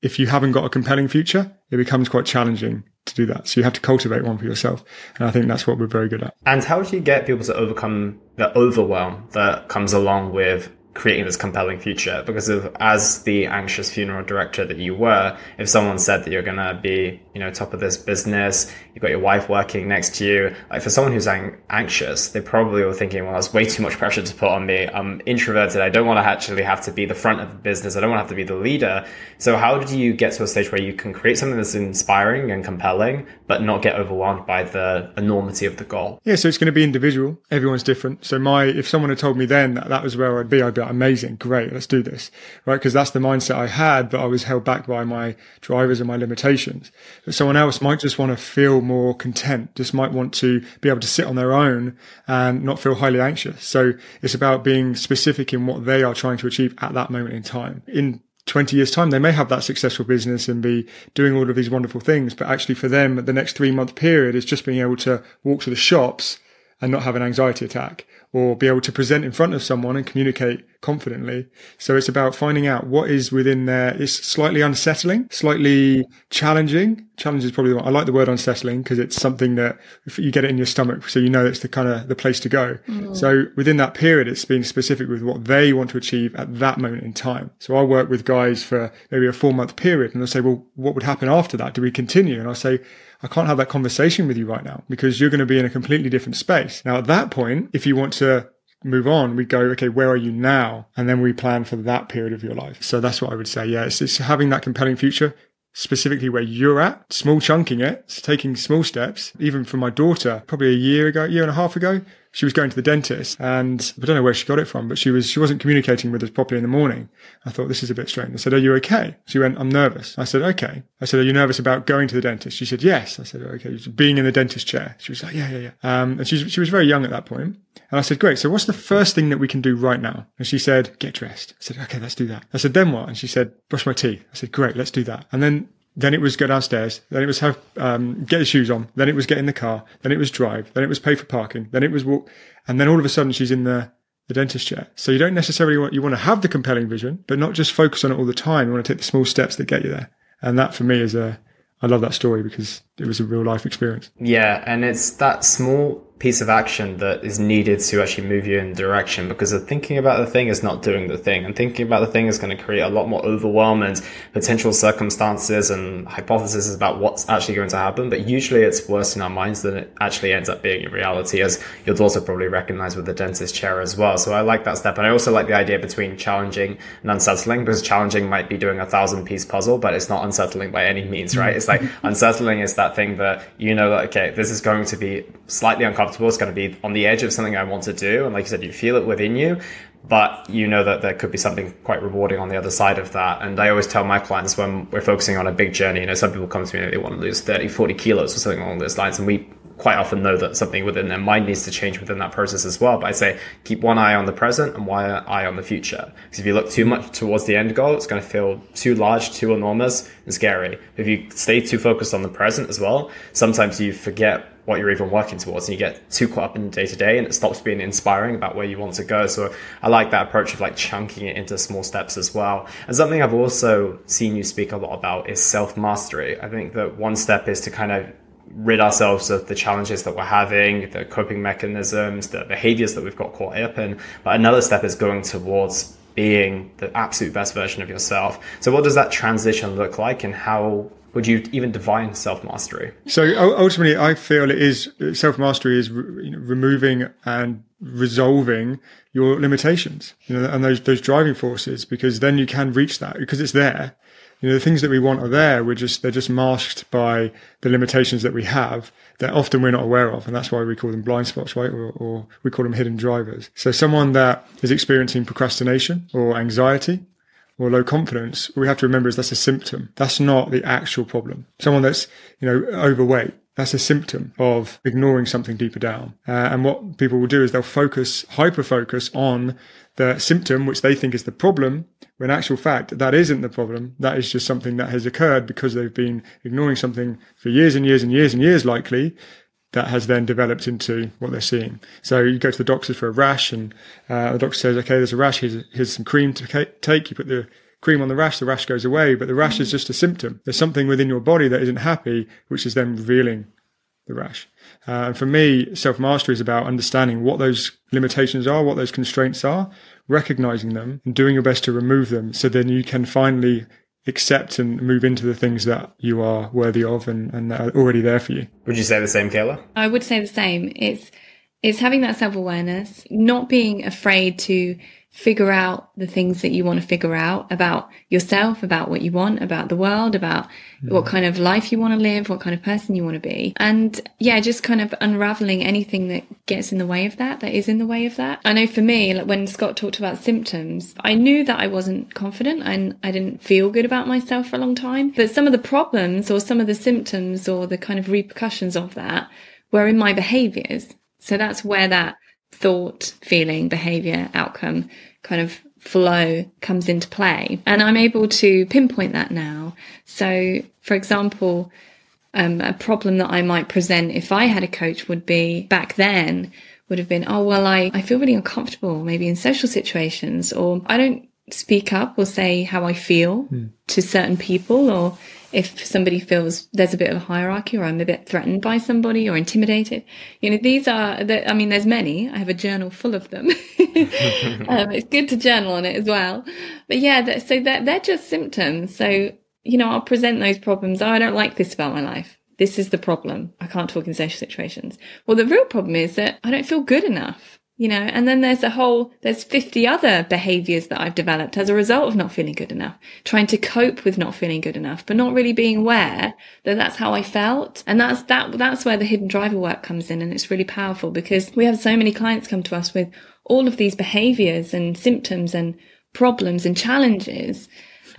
if you haven't got a compelling future, it becomes quite challenging to do that. So you have to cultivate one for yourself. And I think that's what we're very good at. And how do you get people to overcome the overwhelm that comes along with creating this compelling future. Because of as the anxious funeral director that you were if someone said that you're going to be you know top of this business you've got your wife working next to you like for someone who's ang- anxious they probably were thinking well that's way too much pressure to put on me. I'm introverted. I don't want to actually have to be the front of the business. I don't want to have to be the leader. So how did you get to a stage where you can create something that's inspiring and compelling but not get overwhelmed by the enormity of the goal? Yeah so it's going to be individual. Everyone's different. So my if someone had told me then that that was where i'd be i'd be amazing great let's do this right because that's the mindset i had but i was held back by my drivers and my limitations but someone else might just want to feel more content, just might want to be able to sit on their own and not feel highly anxious. So it's about being specific in what they are trying to achieve at that moment in time. In 20 years time, they may have that successful business and be doing all of these wonderful things. But actually for them, the next three month period is just being able to walk to the shops and not have an anxiety attack or be able to present in front of someone and communicate confidently. So it's about finding out what is within there. It's slightly unsettling, slightly challenging. Challenge is probably the one. I like the word unsettling because it's something that you get it in your stomach. So you know it's the kind of the place to go. Mm. So within that period, it's being specific with what they want to achieve at that moment in time. So I work with guys for maybe a four month period and they'll say, well, what would happen after that? Do we continue? And I'll say, I can't have that conversation with you right now because you're going to be in a completely different space. Now, at that point, if you want to move on, we go, okay, where are you now? And then we plan for that period of your life. So that's what I would say. Yeah, it's, it's having that compelling future, specifically where you're at, small chunking it, taking small steps. Even for my daughter, probably a year ago, year and a half ago, she was going to the dentist and I don't know where she got it from, but she was, she wasn't communicating with us properly in the morning. I thought this is a bit strange. I said, are you okay? She went, I'm nervous. I said, okay. I said, are you nervous about going to the dentist? She said, yes. I said, okay. Being in the dentist chair. She was like, yeah, yeah, yeah. Um, and she, she was very young at that point. And I said, great. So what's the first thing that we can do right now? And she said, get dressed. I said, okay, let's do that. I said, then what? And she said, brush my teeth. I said, great, let's do that. And then then it was go downstairs. Then it was have um, get the shoes on. Then it was get in the car. Then it was drive. Then it was pay for parking. Then it was walk. And then all of a sudden she's in the the dentist chair. So you don't necessarily want you want to have the compelling vision, but not just focus on it all the time. You want to take the small steps that get you there. And that for me is a I love that story because it was a real life experience. Yeah, and it's that small piece of action that is needed to actually move you in direction because the thinking about the thing is not doing the thing and thinking about the thing is going to create a lot more overwhelm and potential circumstances and hypotheses about what's actually going to happen but usually it's worse in our minds than it actually ends up being in reality as you'll also probably recognize with the dentist chair as well. So i like that step and i also like the idea between challenging and unsettling because challenging might be doing a thousand piece puzzle but it's not unsettling by any means right? It's like <laughs> unsettling is that thing that you know that okay this is going to be slightly uncomfortable It's going to be on the edge of something I want to do. And like you said, you feel it within you, but you know that there could be something quite rewarding on the other side of that. And I always tell my clients when we're focusing on a big journey, you know, some people come to me they want to lose 30, 40 kilos or something along those lines. And we quite often know that something within their mind needs to change within that process as well. But I say keep one eye on the present and one eye on the future. Because if you look too much towards the end goal, it's going to feel too large, too enormous, and scary. If you stay too focused on the present as well, sometimes you forget what you're even working towards and you get too caught up in day to day and it stops being inspiring about where you want to go. So I like that approach of like chunking it into small steps as well. And something I've also seen you speak a lot about is self mastery. I think that one step is to kind of rid ourselves of the challenges that we're having, the coping mechanisms, the behaviors that we've got caught up in. But another step is going towards being the absolute best version of yourself. So what does that transition look like and how would you even define self mastery? So ultimately, I feel it is self mastery is re- removing and resolving your limitations, you know, and those those driving forces, because then you can reach that because it's there. You know, the things that we want are there. We're just they're just masked by the limitations that we have that often we're not aware of, and that's why we call them blind spots, right? Or, or we call them hidden drivers. So someone that is experiencing procrastination or anxiety or low confidence, we have to remember is that's a symptom. That's not the actual problem. Someone that's, you know, overweight, that's a symptom of ignoring something deeper down. Uh, and what people will do is they'll focus, hyper focus on the symptom, which they think is the problem, when actual fact, that isn't the problem. That is just something that has occurred because they've been ignoring something for years and years and years and years, likely, that has then developed into what they're seeing. So you go to the doctor for a rash, and uh, the doctor says, "Okay, there's a rash. Here's, here's some cream to take. You put the cream on the rash, the rash goes away, but the rash is just a symptom. There's something within your body that isn't happy, which is then revealing the rash. Uh, and for me, self mastery is about understanding what those limitations are, what those constraints are, recognizing them, and doing your best to remove them. So then you can finally accept and move into the things that you are worthy of and, and that are already there for you. Would you say the same, Kayla? I would say the same. It's it's having that self awareness, not being afraid to figure out the things that you want to figure out about yourself, about what you want, about the world, about mm. what kind of life you want to live, what kind of person you want to be. And yeah, just kind of unraveling anything that gets in the way of that, that is in the way of that. I know for me, like when Scott talked about symptoms, I knew that I wasn't confident and I didn't feel good about myself for a long time. But some of the problems or some of the symptoms or the kind of repercussions of that were in my behaviors. So that's where that thought, feeling, behavior, outcome kind of flow comes into play. And I'm able to pinpoint that now. So, for example, um, a problem that I might present if I had a coach would be back then would have been, oh, well, I, I feel really uncomfortable maybe in social situations, or I don't speak up or say how I feel mm. to certain people, or if somebody feels there's a bit of a hierarchy or I'm a bit threatened by somebody or intimidated. You know, these are, the, I mean, there's many. I have a journal full of them. <laughs> um, it's good to journal on it as well. But yeah, so they're, they're just symptoms. So, you know, I'll present those problems. Oh, I don't like this about my life. This is the problem. I can't talk in social situations. Well, the real problem is that I don't feel good enough you know, and then there's a whole, there's 50 other behaviors that I've developed as a result of not feeling good enough, trying to cope with not feeling good enough, but not really being aware that that's how I felt. And that's, that, that's where the hidden driver work comes in. And it's really powerful because we have so many clients come to us with all of these behaviors and symptoms and problems and challenges.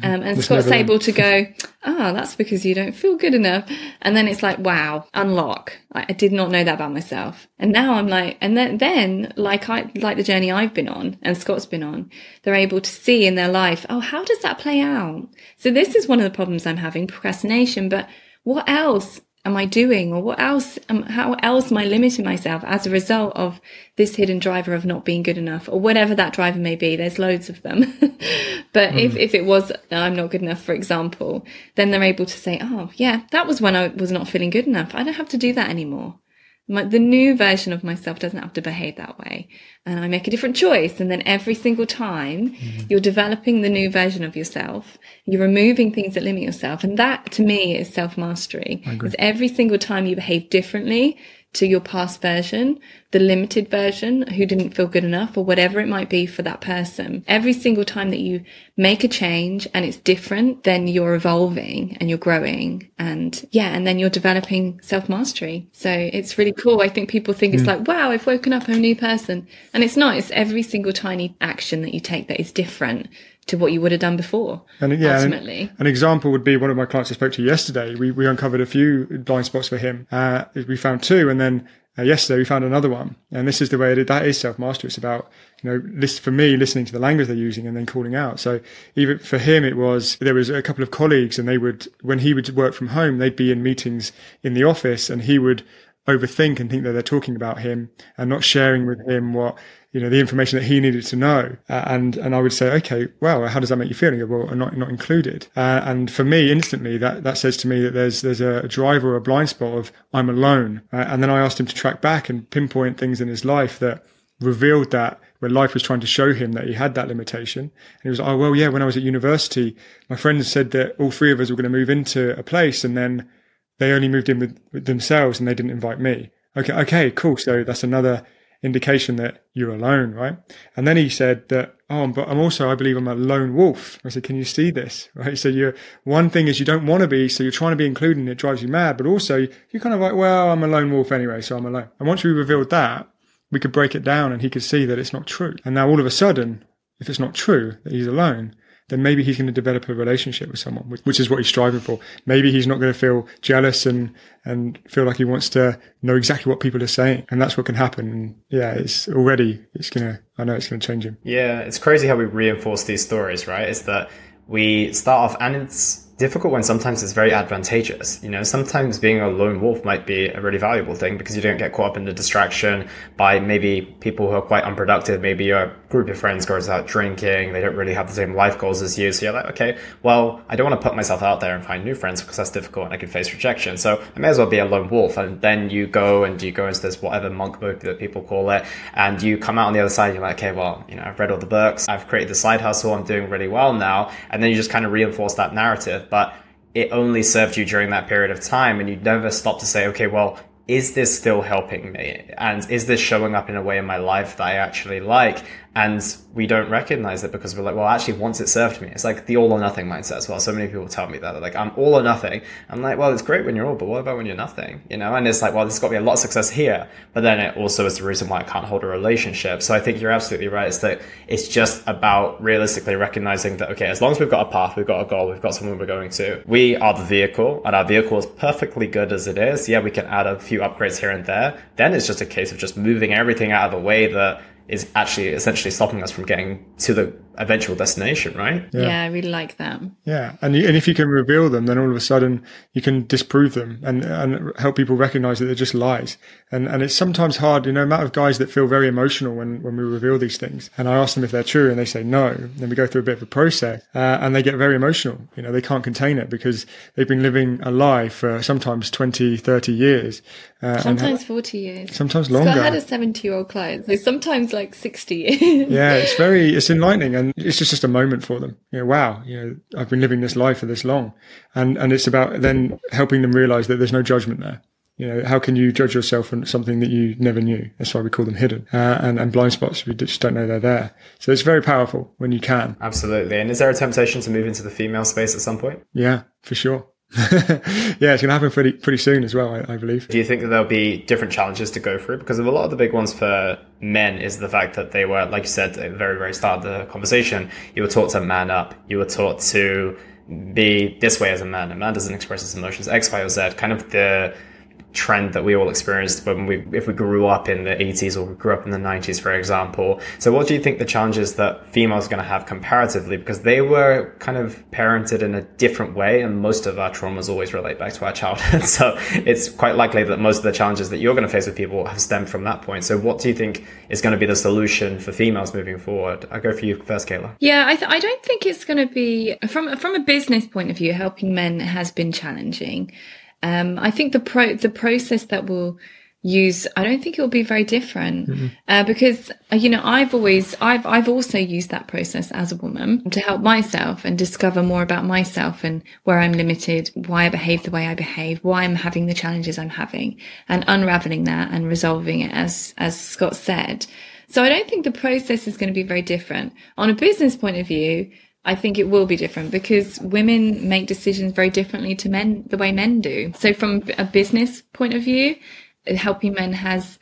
Um, and Scott's able to go, ah, oh, that's because you don't feel good enough. And then it's like, wow, unlock. Like, I did not know that about myself. And now I'm like, and then, then like I, like the journey I've been on and Scott's been on, they're able to see in their life, oh, how does that play out? So this is one of the problems I'm having, procrastination, but what else am I doing or what else, um, how else am I limiting myself as a result of this hidden driver of not being good enough or whatever that driver may be? There's loads of them. <laughs> but mm. if, if it was, I'm not good enough, for example, then they're able to say, Oh yeah, that was when I was not feeling good enough. I don't have to do that anymore. My, the new version of myself doesn't have to behave that way. And I make a different choice. And then every single time mm-hmm. you're developing the new version of yourself, you're removing things that limit yourself. And that to me is self mastery. Because every single time you behave differently, to your past version, the limited version who didn't feel good enough or whatever it might be for that person. Every single time that you make a change and it's different, then you're evolving and you're growing and yeah, and then you're developing self mastery. So it's really cool. I think people think mm. it's like, wow, I've woken up a new person and it's not. It's every single tiny action that you take that is different to what you would have done before. And yeah, ultimately. An, an, example would be one of my clients I spoke to yesterday. We, we uncovered a few blind spots for him. Uh, we found two and then uh, yesterday we found another one. And this is the way it, that is self mastery. It's about, you know, for me, listening to the language they're using and then calling out. So even for him, it was, there was a couple of colleagues and they would, when he would work from home, they'd be in meetings in the office and he would overthink and think that they're talking about him and not sharing with him what you know the information that he needed to know uh, and and I would say okay well how does that make you feel well I'm not not included uh, and for me instantly that that says to me that there's there's a driver or a blind spot of I'm alone uh, and then I asked him to track back and pinpoint things in his life that revealed that where life was trying to show him that he had that limitation. And he was like, oh, well, yeah, when I was at university, my friends said that all three of us were going to move into a place and then they only moved in with, with themselves and they didn't invite me. Okay. Okay. Cool. So that's another indication that you're alone, right? And then he said that, oh, but I'm also, I believe I'm a lone wolf. I said, can you see this? Right. So you're, one thing is you don't want to be, so you're trying to be included and it drives you mad, but also you're kind of like, well, I'm a lone wolf anyway, so I'm alone. And once we revealed that, we could break it down and he could see that it's not true. And now all of a sudden, if it's not true that he's alone, then maybe he's going to develop a relationship with someone, which, is what he's striving for. Maybe he's not going to feel jealous and, and feel like he wants to know exactly what people are saying. And that's what can happen. Yeah, it's already, it's going to, I know it's going to change him. Yeah. It's crazy how we reinforce these stories, right? Is that we start off and it's, difficult when sometimes it's very advantageous. You know, sometimes being a lone wolf might be a really valuable thing because you don't get caught up in the distraction by maybe people who are quite unproductive. Maybe your group of friends goes out drinking. They don't really have the same life goals as you. So you're like, okay, well, I don't want to put myself out there and find new friends because that's difficult and I could face rejection. So I may as well be a lone wolf. And then you go and you go into this whatever monk book that people call it. And you come out on the other side. You're like, okay, well, you know, I've read all the books. I've created the side hustle. I'm doing really well now. And then you just kind of reinforce that narrative but it only served you during that period of time and you never stop to say okay well is this still helping me? And is this showing up in a way in my life that i actually like and we don't recognize it because we're like, well, actually, once it served me, it's like the all or nothing mindset as well. So many people tell me that they're like, I'm all or nothing. I'm like, well, it's great when you're all, but what about when you're nothing? You know, and it's like, well, there's got to be a lot of success here, but then it also is the reason why I can't hold a relationship. So I think you're absolutely right. It's that it's just about realistically recognizing that, okay, as long as we've got a path, we've got a goal, we've got somewhere we're going to, we are the vehicle and our vehicle is perfectly good as it is. Yeah, we can add a few upgrades here and there. Then it's just a case of just moving everything out of the way that is actually essentially stopping us from getting to the eventual destination, right? Yeah, yeah I really like that. Yeah, and you, and if you can reveal them, then all of a sudden you can disprove them and and help people recognize that they're just lies. And and it's sometimes hard, you know, amount of guys that feel very emotional when when we reveal these things. And I ask them if they're true, and they say no. Then we go through a bit of a process, uh, and they get very emotional. You know, they can't contain it because they've been living a lie for sometimes 20, 30 years. Uh, sometimes 40 years. Sometimes longer. So I had a 70 year old client, so sometimes like 60 years. yeah, it's <laughs> very, it's enlightening. And it's just, just a moment for them. You know, wow, you know, I've been living this life for this long. And, and it's about then helping them realize that there's no judgment there. You know, how can you judge yourself on something that you never knew? That's why we call them hidden uh, and, and blind spots. We just don't know they're there. So it's very powerful when you can. Absolutely. And is there a temptation to move into the female space at some point? Yeah, for sure. <laughs> yeah, it's going to happen pretty pretty soon as well, I, I, believe. Do you think that there'll be different challenges to go through? Because of a lot of the big ones for men is the fact that they were, like you said at the very very start of the conversation, you were taught to man up, you were taught to be this way as a man. A man doesn't express his emotions X, Y, or Z. Kind of the trend that we all experienced when we if we grew up in the 80s or grew up in the 90s for example. So what do you think the challenges that females are going to have comparatively? Because they were kind of parented in a different way and most of our traumas always relate back to our childhood. <laughs> So it's quite likely that most of the challenges that you're going to face with people have stemmed from that point. So what do you think is going to be the solution for females moving forward? I'll go for you first kayla. Yeah i, th- I don't think it's going to be from from a business point of view helping men has been challenging um, I think the pro the process that we'll use, I don't think it will be very different mm-hmm. uh, because uh, you know I've always I've I've also used that process as a woman to help myself and discover more about myself and where I'm limited, why I behave the way I behave, why I'm having the challenges I'm having, and unraveling that and resolving it as as Scott said. So I don't think the process is going to be very different on a business point of view. I think it will be different because women make decisions very differently to men, the way men do. So from a business point of view, helping men has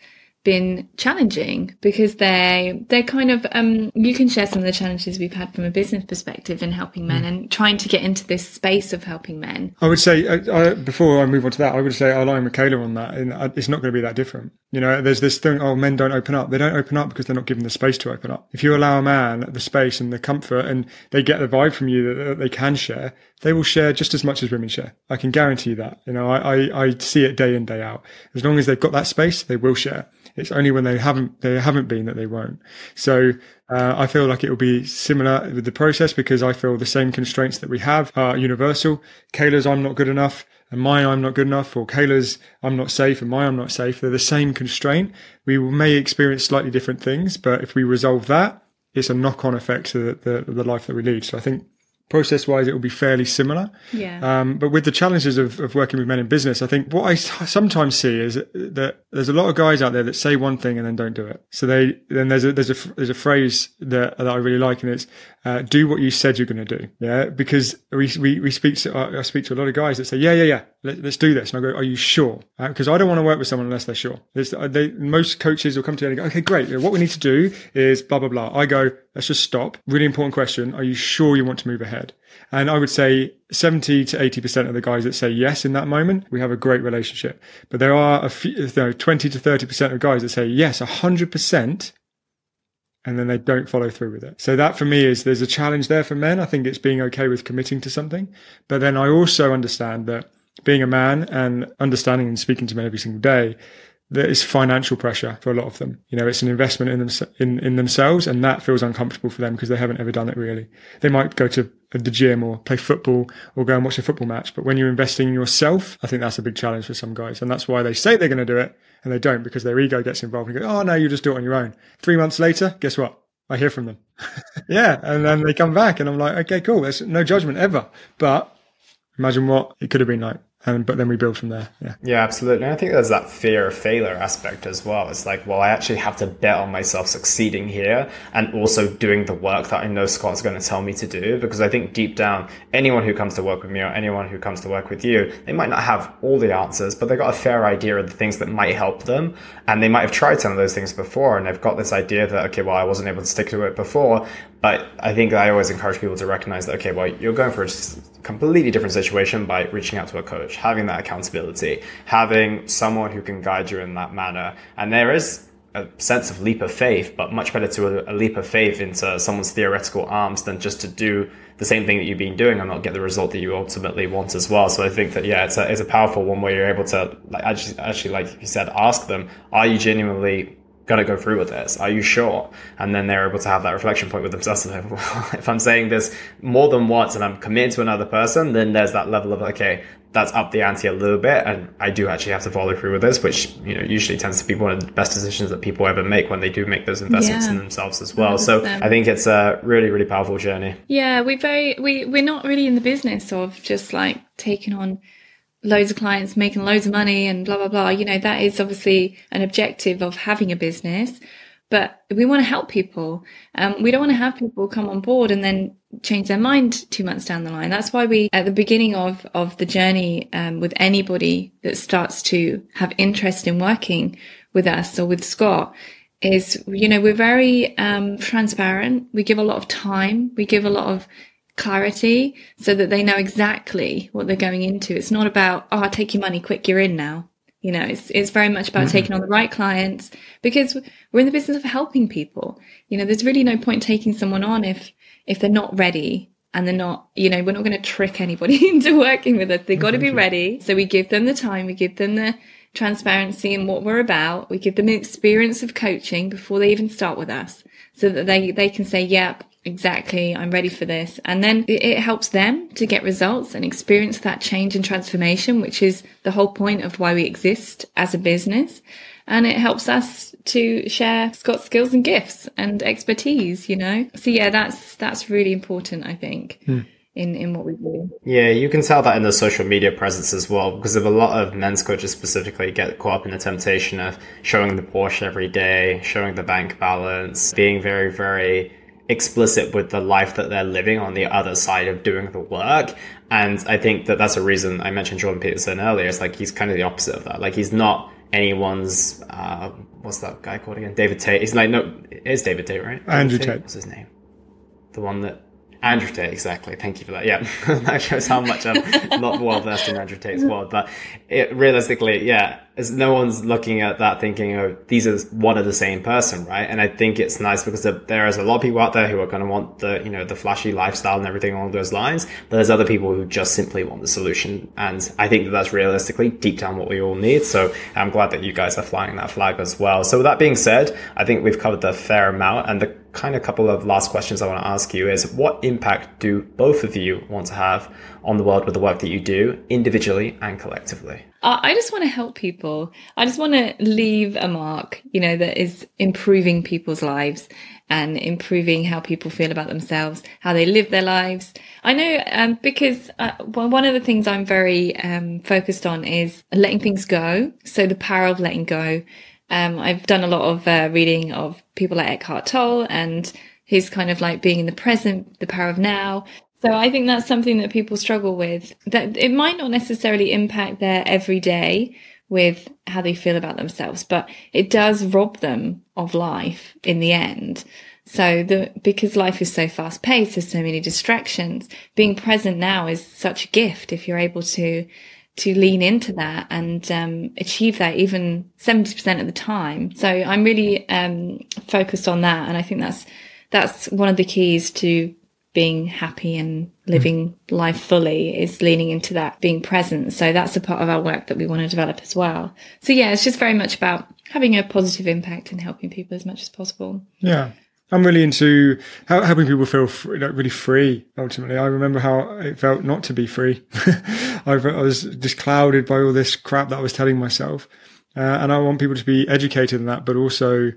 been challenging because they they're kind of um you can share some of the challenges we've had from a business perspective in helping men mm. and trying to get into this space of helping men. I would say uh, before i move on to that i would say i align with kayla on that and uh, it's not going to be that different. You know there's this thing oh men don't open up. They don't open up because they're not given the space to open up. If you allow a man the space and the comfort and they get the vibe from you that they can share they will share just as much as women share i can guarantee you that you know i i, I see it day in day out as long as they've got that space they will share it's only when they haven't they haven't been that they won't. So uh, I feel like it will be similar with the process because I feel the same constraints that we have are universal. Kayla's I'm not good enough and my I'm not good enough, or Kayla's I'm not safe and my I'm not safe. They're the same constraint. We may experience slightly different things, but if we resolve that, it's a knock on effect to the, the, the life that we lead. So I think process wise, it will be fairly similar. Yeah. Um, but with the challenges of, of working with men in business, I think what I sometimes see is that there's a lot of guys out there that say one thing and then don't do it. So they, then there's a, there's a, there's a phrase that, that I really like and it's, uh, do what you said you're going to do. Yeah. Because we, we, we speak to, I speak to a lot of guys that say, yeah, yeah, yeah, let, us do this. And I go, are you sure? Because uh, I don't want to work with someone unless they're sure. Uh, they, most coaches will come to you and go, okay, great. What we need to do is blah, blah, blah. I go, let's just stop. Really important question. Are you sure you want to move ahead? And I would say 70 to 80% of the guys that say yes in that moment, we have a great relationship. But there are a few, you know, 20 to 30% of guys that say yes, 100%. And then they don't follow through with it. So that for me is there's a challenge there for men. I think it's being okay with committing to something. But then I also understand that being a man and understanding and speaking to men every single day, there is financial pressure for a lot of them. You know, it's an investment in them in, in themselves, and that feels uncomfortable for them because they haven't ever done it really. They might go to the gym or play football or go and watch a football match, but when you're investing in yourself, I think that's a big challenge for some guys, and that's why they say they're going to do it and they don't because their ego gets involved and go, "Oh no, you just do it on your own." Three months later, guess what? I hear from them. <laughs> yeah, and then they come back, and I'm like, "Okay, cool. There's no judgment ever," but imagine what it could have been like and but then we build from there. Yeah. Yeah, absolutely. And I think there's that fear of failure aspect as well. It's like, well, I actually have to bet on myself succeeding here and also doing the work that I know Scott's going to tell me to do. Because I think deep down, anyone who comes to work with me or anyone who comes to work with you, they might not have all the answers, but they've got a fair idea of the things that might help them. And they might have tried some of those things before and they've got this idea that, okay, well, I wasn't able to stick to it before, but I think I always encourage people to recognize that, okay, well, you're going for a completely different situation by reaching out to a coach, having that accountability, having someone who can guide you in that manner. And there is a sense of leap of faith, but much better to a, leap of faith into someone's theoretical arms than just to do the same thing that you've been doing and not get the result that you ultimately want as well. So I think that, yeah, it's a, it's a powerful one where you're able to like, actually, actually, like you said, ask them, are you genuinely going to go through with this? Are you sure? And then they're able to have that reflection point with themselves. <laughs> if I'm saying this more than once and I'm committed to another person, then there's that level of, okay, that's up the ante a little bit. And I do actually have to follow through with this, which, you know, usually tends to be one of the best decisions that people ever make when they do make those investments yeah. in themselves as well. 100%. So I think it's a really, really powerful journey. Yeah. We very, we, we're not really in the business of just like taking on loads of clients making loads of money and blah blah blah. You know that is obviously an objective of having a business but we want to help people. Um, we don't want to have people come on board and then change their mind two months down the line. That's why we at the beginning of of the journey um, with anybody that starts to have interest in working with us or with scott is you know we're very um, transparent. We give a lot of time. We give a lot of clarity so that they know exactly what they're going into. It's not about, oh, I'll take your money quick, you're in now. You know, it's, it's very much about mm-hmm. taking on the right clients because we're in the business of helping people. You know, there's really no point taking someone on if, if they're not ready and they're not, you know, we're not going to trick anybody <laughs> into working with us. They've got to be ready. So we give them the time, we give them the transparency and what we're about. We give them the experience of coaching before they even start with us so that they, they can say, yep, exactly, I'm ready for this. And then it, it, helps them to get results and experience that change and transformation, which is the whole point of why we exist as a business. And it helps us to share Scott's skills and gifts and expertise, you know? So yeah, that's, that's really important, I think. Hmm. In, in what we do. Yeah, you can tell that in the social media presence as well, because of a lot of men's coaches specifically get caught up in the temptation of showing the Porsche every day, showing the bank balance, being very, very explicit with the life that they're living on the other side of doing the work. And I think that that's a reason I mentioned Jordan Peterson earlier. It's like he's kind of the opposite of that. Like he's not anyone's, uh, what's that guy called again? David Tate. He's like, no, it is David Tate, right? Andrew Tate. Tate. What's his name? The one that Andrew Tate, exactly. Thank you for that. Yeah, <laughs> that shows how much I'm not well versed in Andrew Tate's mm. world. But it, realistically, yeah, as no one's looking at that thinking, oh, these are one of the same person, right? And I think it's nice because there is a lot of people out there who are going to want the, you know, the flashy lifestyle and everything along those lines. But there's other people who just simply want the solution. And I think that that's realistically deep down what we all need. So I'm glad that you guys are flying that flag as well. So with that being said, I think we've covered the fair amount and the kind of couple of last questions I want to ask you is what impact do both of you want to have on the world with the work that you do individually and collectively? I just want to help people. I just want to leave a mark, you know, that is improving people's lives and improving how people feel about themselves, how they live their lives. I know um, because uh, one of the things I'm very um, focused on is letting things go. So the power of letting go um, I've done a lot of uh, reading of people like Eckhart Tolle and his kind of like being in the present, the power of now. So I think that's something that people struggle with. That it might not necessarily impact their everyday with how they feel about themselves, but it does rob them of life in the end. So the, because life is so fast paced, there's so many distractions, being present now is such a gift if you're able to to lean into that and um, achieve that even 70% of the time. So I'm really um, focused on that. And I think that's, that's one of the keys to being happy and living mm. life fully is leaning into that, being present. So that's a part of our work that we want to develop as well. So yeah, it's just very much about having a positive impact and helping people as much as possible. Yeah. I'm really into helping people feel free, like really free. Ultimately, I remember how it felt not to be free. <laughs> I was just clouded by all this crap that I was telling myself, uh, and I want people to be educated in that, but also you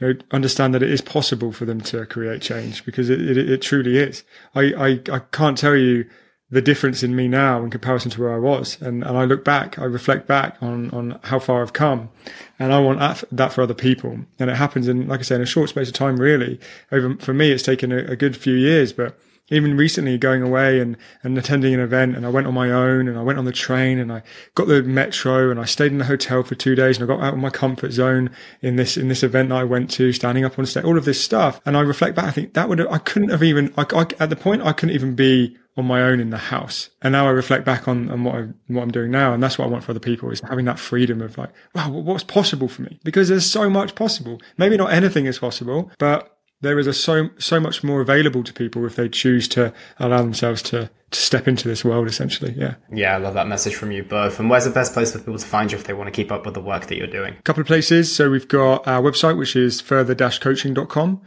know, understand that it is possible for them to create change because it, it, it truly is. I, I I can't tell you the difference in me now in comparison to where I was. And, and I look back, I reflect back on, on how far I've come and I want that, for other people. And it happens in, like I say, in a short space of time, really. Over, for me, it's taken a, a good few years, but even recently going away and, and attending an event and I went on my own and I went on the train and I got the metro and I stayed in the hotel for two days and I got out of my comfort zone in this, in this event that I went to, standing up on stage, all of this stuff. And I reflect back, I think that would have, I couldn't have even, I, I, at the point, I couldn't even be on my own in the house. And now I reflect back on, on what, I, what I'm doing now. And that's what I want for other people is having that freedom of like, wow, what's possible for me? Because there's so much possible. Maybe not anything is possible, but there is a so, so much more available to people if they choose to allow themselves to, to step into this world essentially. Yeah. Yeah. I love that message from you both. And where's the best place for people to find you if they want to keep up with the work that you're doing? A couple of places. So we've got our website, which is further-coaching.com.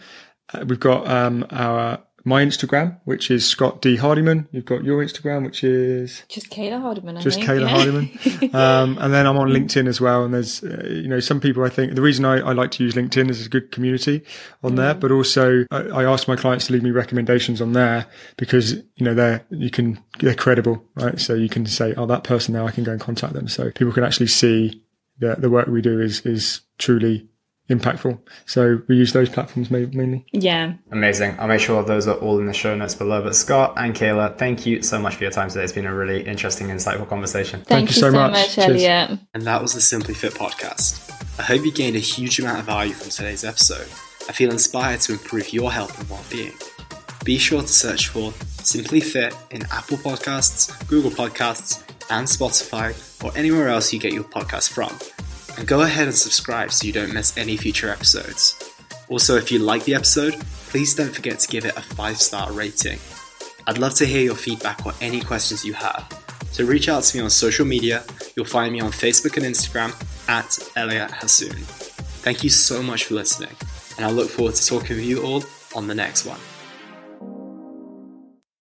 Uh, we've got um, our my Instagram, which is Scott D Hardiman. You've got your Instagram, which is just Kayla Hardiman. I just think. Kayla yeah. Hardiman. <laughs> Um, and then I'm on LinkedIn as well. And there's, uh, you know, some people I think the reason I, I like to use LinkedIn is a good community on there, but also I, I ask my clients to leave me recommendations on there because, you know, they're, you can, they're credible, right? So you can say, oh, that person now I can go and contact them. So people can actually see that the work we do is, is truly impactful. So we use those platforms mainly. Yeah. Amazing. I'll make sure those are all in the show notes below. But Scott and Kayla, thank you so much for your time today. It's been a really interesting, insightful conversation. Thank, you you so so much. much, Elliot. And that was the Simply Fit podcast. I hope you gained a huge amount of value from today's episode. I feel inspired to improve your health and well-being. Be sure to search for Simply Fit in Apple Podcasts, Google Podcasts, and Spotify, or anywhere else you get your podcast from. And go ahead and subscribe so you don't miss any future episodes. Also, if you like the episode, please don't forget to give it a 5-star rating. I'd love to hear your feedback or any questions you have. So reach out to me on social media. You'll find me on Facebook and Instagram at Elliot Hassoun. Thank you so much for listening, and I look forward to talking with you all on the next one.